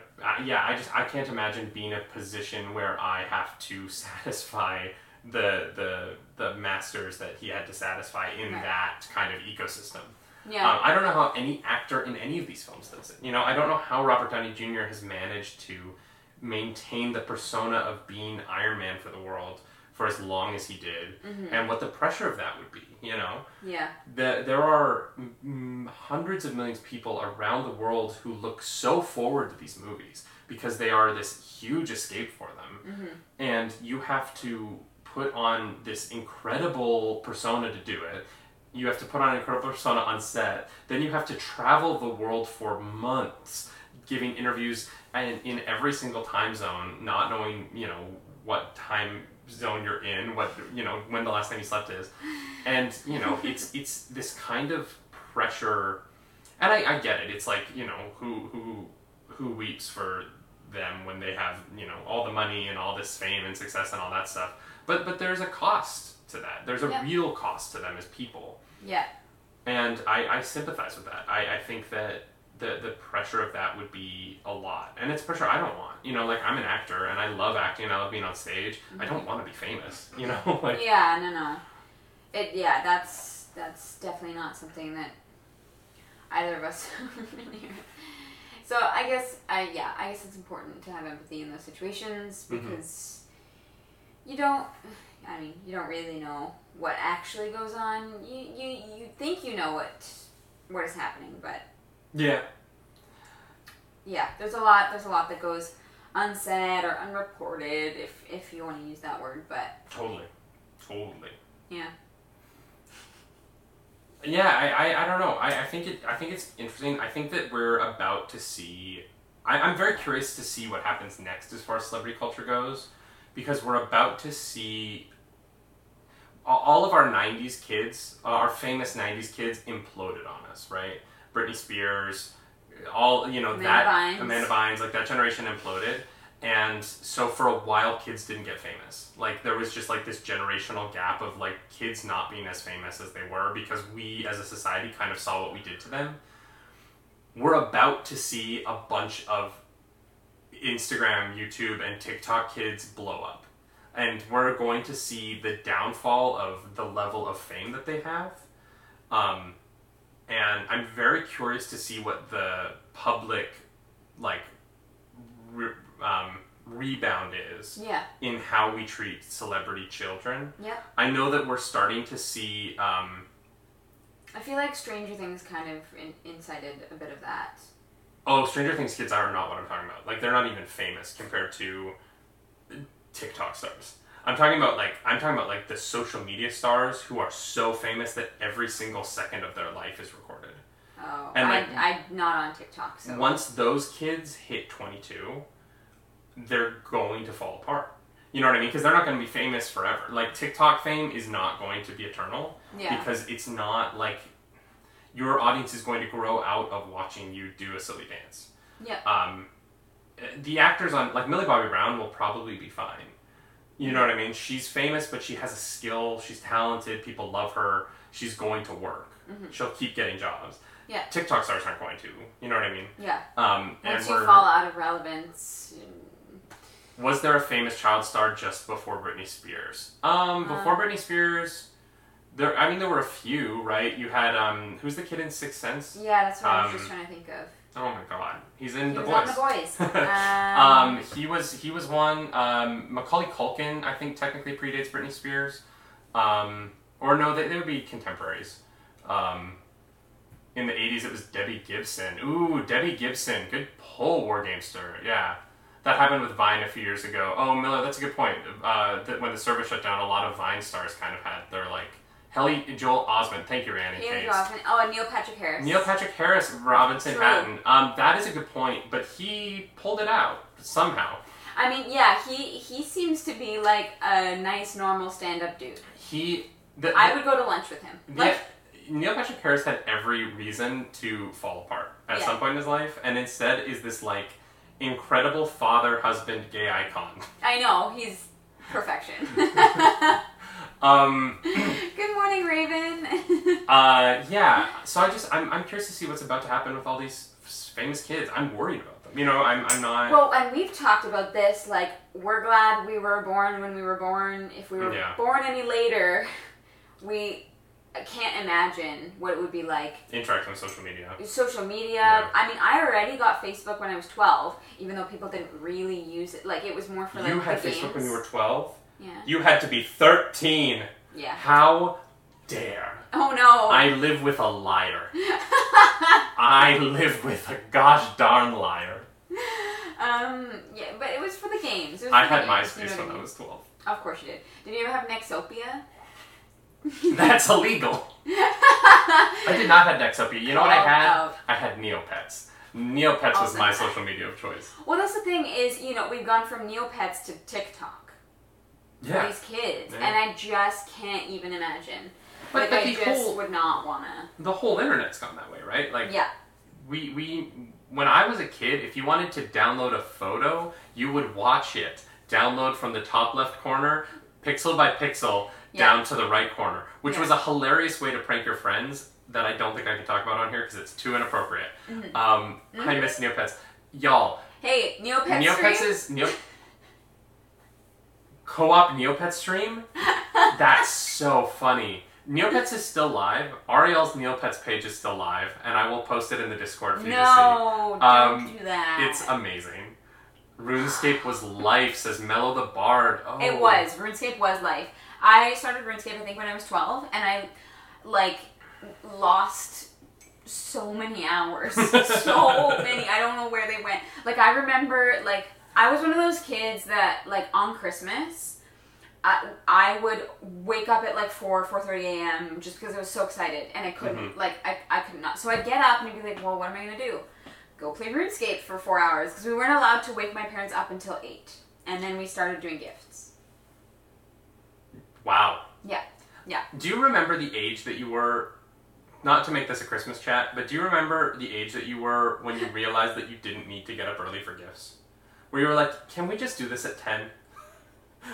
yeah, I just I can't imagine being in a position where I have to satisfy the the the masters that he had to satisfy in Right. that kind of ecosystem. Yeah. Um, I don't know how any actor in any of these films does it. You know, I don't know how Robert Downey Jr. has managed to maintain the persona of being Iron Man for the world for as long as he did, and what the pressure of that would be. You know, yeah. the, there are mm, hundreds of millions of people around the world who look so forward to these movies because they are this huge escape for them, and you have to put on this incredible persona to do it. You have to put on an incredible persona on set. Then you have to travel the world for months, giving interviews and in every single time zone, not knowing you know what time zone you're in, what you know when the last time you slept is, and you know it's it's this kind of pressure, and I, I get it. It's like you know who who who weeps for them when they have you know all the money and all this fame and success and all that stuff. But but there's a cost to that. There's a Yeah. real cost to them as people Yeah. and I, I sympathize with that. I, I think that the the pressure of that would be a lot, and it's pressure I don't want. You know, like I'm an actor and I love acting. and I love being on stage. I don't want to be famous. You know, like Yeah, no, no. It yeah, that's that's definitely not something that either of us really. So I guess I yeah, I guess it's important to have empathy in those situations Mhm. because you don't. I mean, you don't really know what actually goes on. You you you think you know what what is happening, but yeah, yeah, there's a lot. There's a lot that goes unsaid or unreported, if if you want to use that word. But totally, totally. yeah, Yeah, I, I, I don't know. I, I think it I think it's interesting. I think that we're about to see. I, I'm very curious to see what happens next as far as celebrity culture goes, because we're about to see all of our '90s kids, uh, our famous '90s kids, imploded on us. Right, Britney Spears, all you know Amanda that Bynes. Amanda Bynes, like that generation imploded. And so for a while, kids didn't get famous. Like there was just like this generational gap of like kids not being as famous as they were because we as a society kind of saw what we did to them. We're about to see a bunch of Instagram, YouTube, and TikTok kids blow up. And we're going to see the downfall of the level of fame that they have. Um, and I'm very curious to see what the public, like, re- um, rebound is yeah, in how we treat celebrity children. yeah. I know that we're starting to see. Um, I feel like Stranger Things kind of in, incited a bit of that. Oh, Stranger Things kids are not what I'm talking about. Like they're not even famous compared to TikTok stars. I'm talking about like I'm talking about like the social media stars who are so famous that every single second of their life is recorded. Oh, And, I, I'm not on TikTok, so Once those kids hit 22, they're going to fall apart. You know what I mean? Because they're not going to be famous forever. Like TikTok fame is not going to be eternal. yeah, because it's not like your audience is going to grow out of watching you do a silly dance. yeah, Um, the actors on like Millie Bobby Brown will probably be fine. You know what I mean? She's famous, but she has a skill. She's talented. People love her. She's going to work. Mhm. She'll keep getting jobs. Yeah. TikTok stars aren't going to. You know what I mean? yeah. Um, and Once you fall out of relevance, was there a famous child star just before Britney Spears? Um, before Um, Britney Spears, there. I mean, there were a few, right? You had um, who's the kid in Sixth Sense? Yeah, that's what I was Um, just trying to think of. Oh my god, he's in He the was boys. The Boys. um, Um, he was he was one. Um, Macaulay Culkin, I think, technically predates Britney Spears. Um, or no, they, they would be contemporaries. Um, in the '80s, it was Debbie Gibson. Ooh, Debbie Gibson, good pull, War Gamester. Yeah, that happened with Vine a few years ago. Oh, Miller, that's a good point. Uh, that when the service shut down, a lot of Vine stars kind of had their like Haley Joel Osment. Thank you, Randy. Ian Cates. Hoffman. Oh, and Neil Patrick Harris. Neil Patrick Harris, Robinson True. Patton. Um, that is a good point, but he pulled it out somehow. I mean, yeah, he he seems to be like a nice, normal stand-up dude. He, the, I would go to lunch with him. Like, Neil Patrick Harris had every reason to fall apart at Yeah. some point in his life, and instead is this like incredible father, husband, gay icon. I know he's perfection. Um, Good morning, Raven. uh, yeah. So I just, I'm, I'm curious to see what's about to happen with all these famous kids. I'm worried about them. You know, I'm, I'm not. well, and we've talked about this. Like, we're glad we were born when we were born. If we were Yeah. born any later, we can't imagine what it would be like interacting with social media. social media. Yeah. I mean, I already got Facebook when I was 12, even though people didn't really use it. Like, it was more for like you had Facebook when you were 12. Yeah. You had to be 13. Yeah. How dare. Oh no. I live with a liar. I live with a gosh darn liar. um. Yeah, but it was for the games. I had games, you know when what I was 12. Of course you did. Did you ever have Nexopia? That's illegal. I did not have Nexopia. You know what I Oh, had? oh. I had Neopets. Neopets was my social media of choice. Well, that's the thing is, you know, we've gone from Neopets to TikTok Yeah. these kids, Yeah. and I just can't even imagine. But, like, but I just whole would not wanna. the whole internet's gone that way, right? Like Yeah. we we when I was a kid, if you wanted to download a photo, you would watch it download from the top left corner, pixel by pixel, Yeah. down to the right corner, which Yeah. was a hilarious way to prank your friends that I don't think I can talk about on here because it's too inappropriate. Mm-hmm. Um, I miss Neopets, y'all. Hey, Neopets Neopets stream? is Neo. Co-op Neopets stream. That's so funny. Neopets is still live. Ariel's Neopets page is still live, and I will post it in the Discord for you to see. No, don't Um, do that. It's amazing. RuneScape was life, says Mellow the Bard. Oh. It was. RuneScape was life. I started RuneScape, I think, when I was 12, and I, like, lost so many hours. so many. I don't know where they went. Like, I remember, like, I was one of those kids that, like, on Christmas, I, I would wake up at like 4 4.30 a.m just because i was so excited and i couldn't mm-hmm. like I, I could not so i'd get up and i'd be like well what am i going to do go play runescape for four hours because we weren't allowed to wake my parents up until 8 and then we started doing gifts Wow. yeah yeah Do you remember the age that you were? Not to make this a Christmas chat, but do you remember the age that you were when you realized that you didn't need to get up early for gifts? Where you were like, "Can we just do this at 10?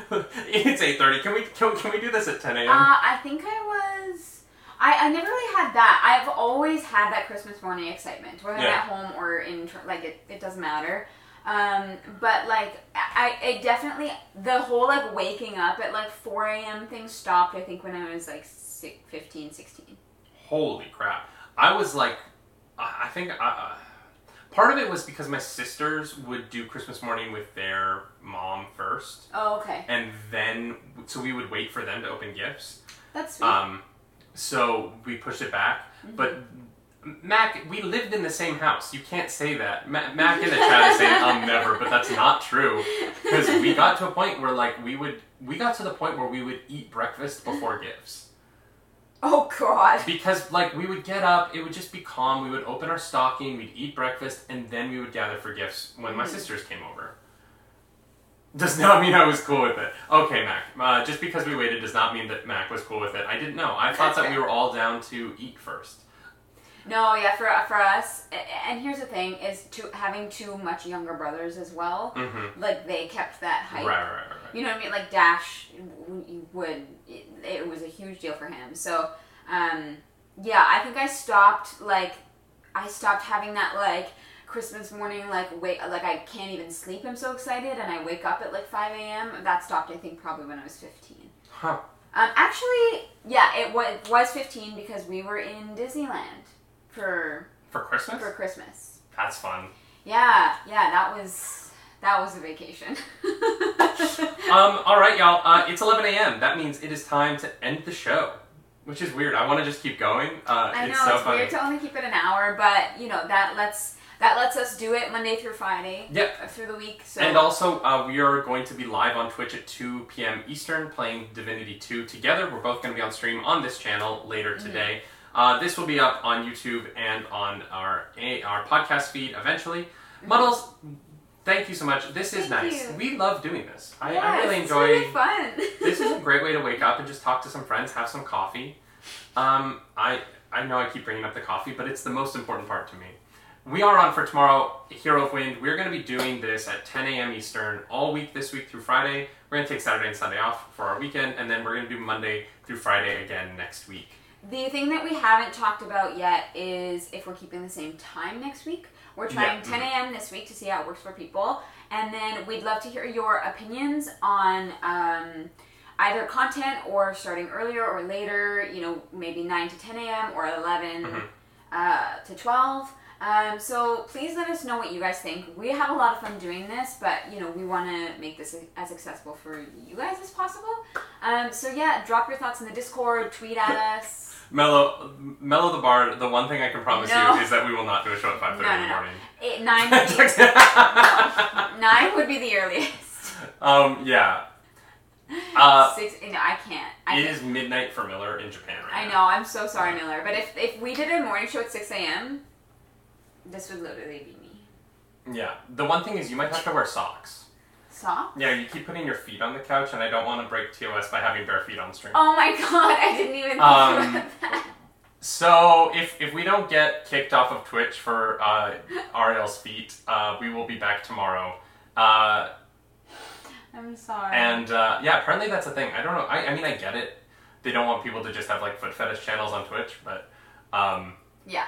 it's eight thirty. Can we can, can we do this at ten a.m.? uh, i think i was I, I never really had that i've always had that christmas morning excitement whether Yeah. i'm at home or in like it, it doesn't matter um, but like I, I definitely the whole like waking up at like 4 a.m thing stopped i think when i was like six, 15 16 Holy crap! I was like, I I think uh, part of it was because my sisters would do Christmas morning with their mom first, oh okay and then so we would wait for them to open gifts. that's sweet Um, so we pushed it back, but. Mac, we lived in the same house. You can't say that. Ma- Mac in the chat is saying um never, but that's not true. Because we got to a point where like we would we got to the point where we would eat breakfast before gifts. Oh god Because like we would get up, it would just be calm. We would open our stocking, we'd eat breakfast, and then we would gather for gifts when my Mhm. sisters came over. Does not mean I was cool with it. Okay, Mac. Uh, just because we waited does not mean that Mac was cool with it. I didn't know. I thought that we were all down to eat first. no yeah for, for us and here's the thing is to having two much younger brothers as well Mm-hmm. like they kept that Right, hype right, right, right. You know what I mean? Like Dash would. It, it was a huge deal for him. So, um, yeah, I think I stopped like I stopped having that like Christmas morning like wait like I can't even sleep. I'm so excited, and I wake up at like 5 a.m. That stopped. I think probably when I was 15. Huh. Um, actually, yeah, it was, was 15 because we were in Disneyland for For Christmas? for Christmas. That's fun. Yeah, yeah, that was that was a vacation. Um, all right, y'all. Uh, it's 11 a.m. That means it is time to end the show, which is weird. I want to just keep going. Uh, I know it's so it's weird to only keep it an hour, but you know that lets that lets us do it Monday through Friday Yep. uh, through the week. So And also, uh, we are going to be live on Twitch at 2 p.m. Eastern playing Divinity 2 together. We're both going to be on stream on this channel later Mm-hmm. today. Uh, this will be up on YouTube and on our a- our podcast feed eventually. Muddles, thank you so much. This is. Thank nice. you. We love doing this. I, I really it's enjoy. really fun. this is a great way to wake up and just talk to some friends, have some coffee. Um, I I know I keep bringing up the coffee, but it's the most important part to me. We are on for tomorrow, Hero of Wind. We're going to be doing this at 10 a.m. Eastern all week this week through Friday. We're going to take Saturday and Sunday off for our weekend, and then we're going to do Monday through Friday again next week. The thing that we haven't talked about yet is if we're keeping the same time next week. We're trying Yeah. 10 a.m. this week to see how it works for people, and then we'd love to hear your opinions on um, either content or starting earlier or later. You know, maybe 9 to 10 a.m. or 11 Mhm. uh, to 12. Um, so please let us know what you guys think. We have a lot of fun doing this, but you know we want to make this as accessible for you guys as possible. Um, so yeah, drop your thoughts in the Discord, tweet at us. Mellow, Mellow the Bard, the one thing I can promise No. you is that we will not do a show at 5.30 No, no, in the no. morning. Eight, nine, would be, nine would be the earliest. um, yeah. Uh, Six. No, I can't. I, it can't. is midnight for Miller in Japan right I now. know. I'm so sorry, Miller. But if if we did a morning show at 6 a.m., this would literally be me. Yeah. The one thing is you might have to wear socks. Yeah, you keep putting your feet on the couch, and I don't want to break TOS by having bare feet on stream. Oh my god! I didn't even think Um, about that. So if if we don't get kicked off of Twitch for uh, Ariel's feet, uh, we will be back tomorrow. Uh, I'm sorry. and uh, yeah, apparently that's a thing. I don't know. I, I mean, I get it. They don't want people to just have like foot fetish channels on Twitch, but um, yeah.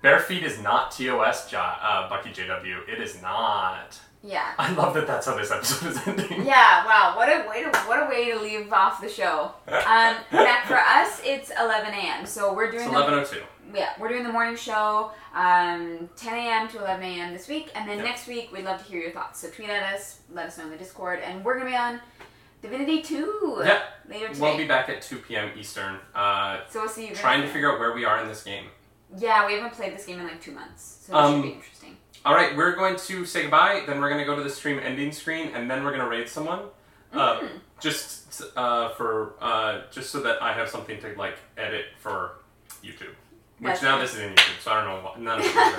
bare feet is not TOS. Jo- uh, Bucky JW. It is not. Yeah. I love that. That's how this episode is ending. Yeah, wow, what a way to what a way to leave off the show. Um, now for us, it's 11 a.m. So we're doing It's the, eleven oh two. yeah we're doing the morning show, um, 10 a.m. to 11 a.m. this week, and then Yeah. next week we'd love to hear your thoughts. So tweet at us, let us know in the Discord, and we're gonna be on Divinity 2 Yeah. later today. We'll be back at two p.m. Eastern. Uh, so we'll see you trying to figure out where we are in this game. Yeah, we haven't played this game in like two months, so it Um, should be interesting. All right, we're going to say goodbye. Then we're going to go to the stream ending screen, and then we're going to raid someone. Uh, Mm. just uh, for uh, just so that I have something to like edit for YouTube. Which That's now this is in YouTube, so I don't know what none of it matters.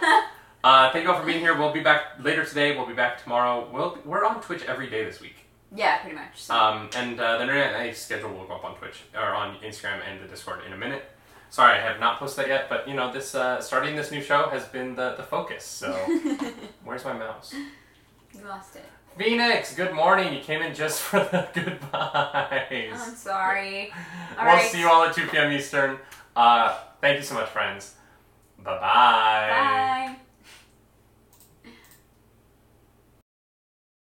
but, uh, thank you all for being here. We'll be back later today. We'll be back tomorrow. We'll, we're on Twitch every day this week. Yeah, pretty much. So. Um, and uh, the internet schedule will go up on Twitch or on Instagram and the Discord in a minute. Sorry, I have not posted that yet, but you know, this uh, starting this new show has been the, the focus. So, where's my mouse? you lost it. Phoenix, good morning. You came in just for the goodbyes. I'm sorry. All we'll right. see you all at 2 p.m. Eastern. Uh, thank you so much, friends. Bye-bye. Bye.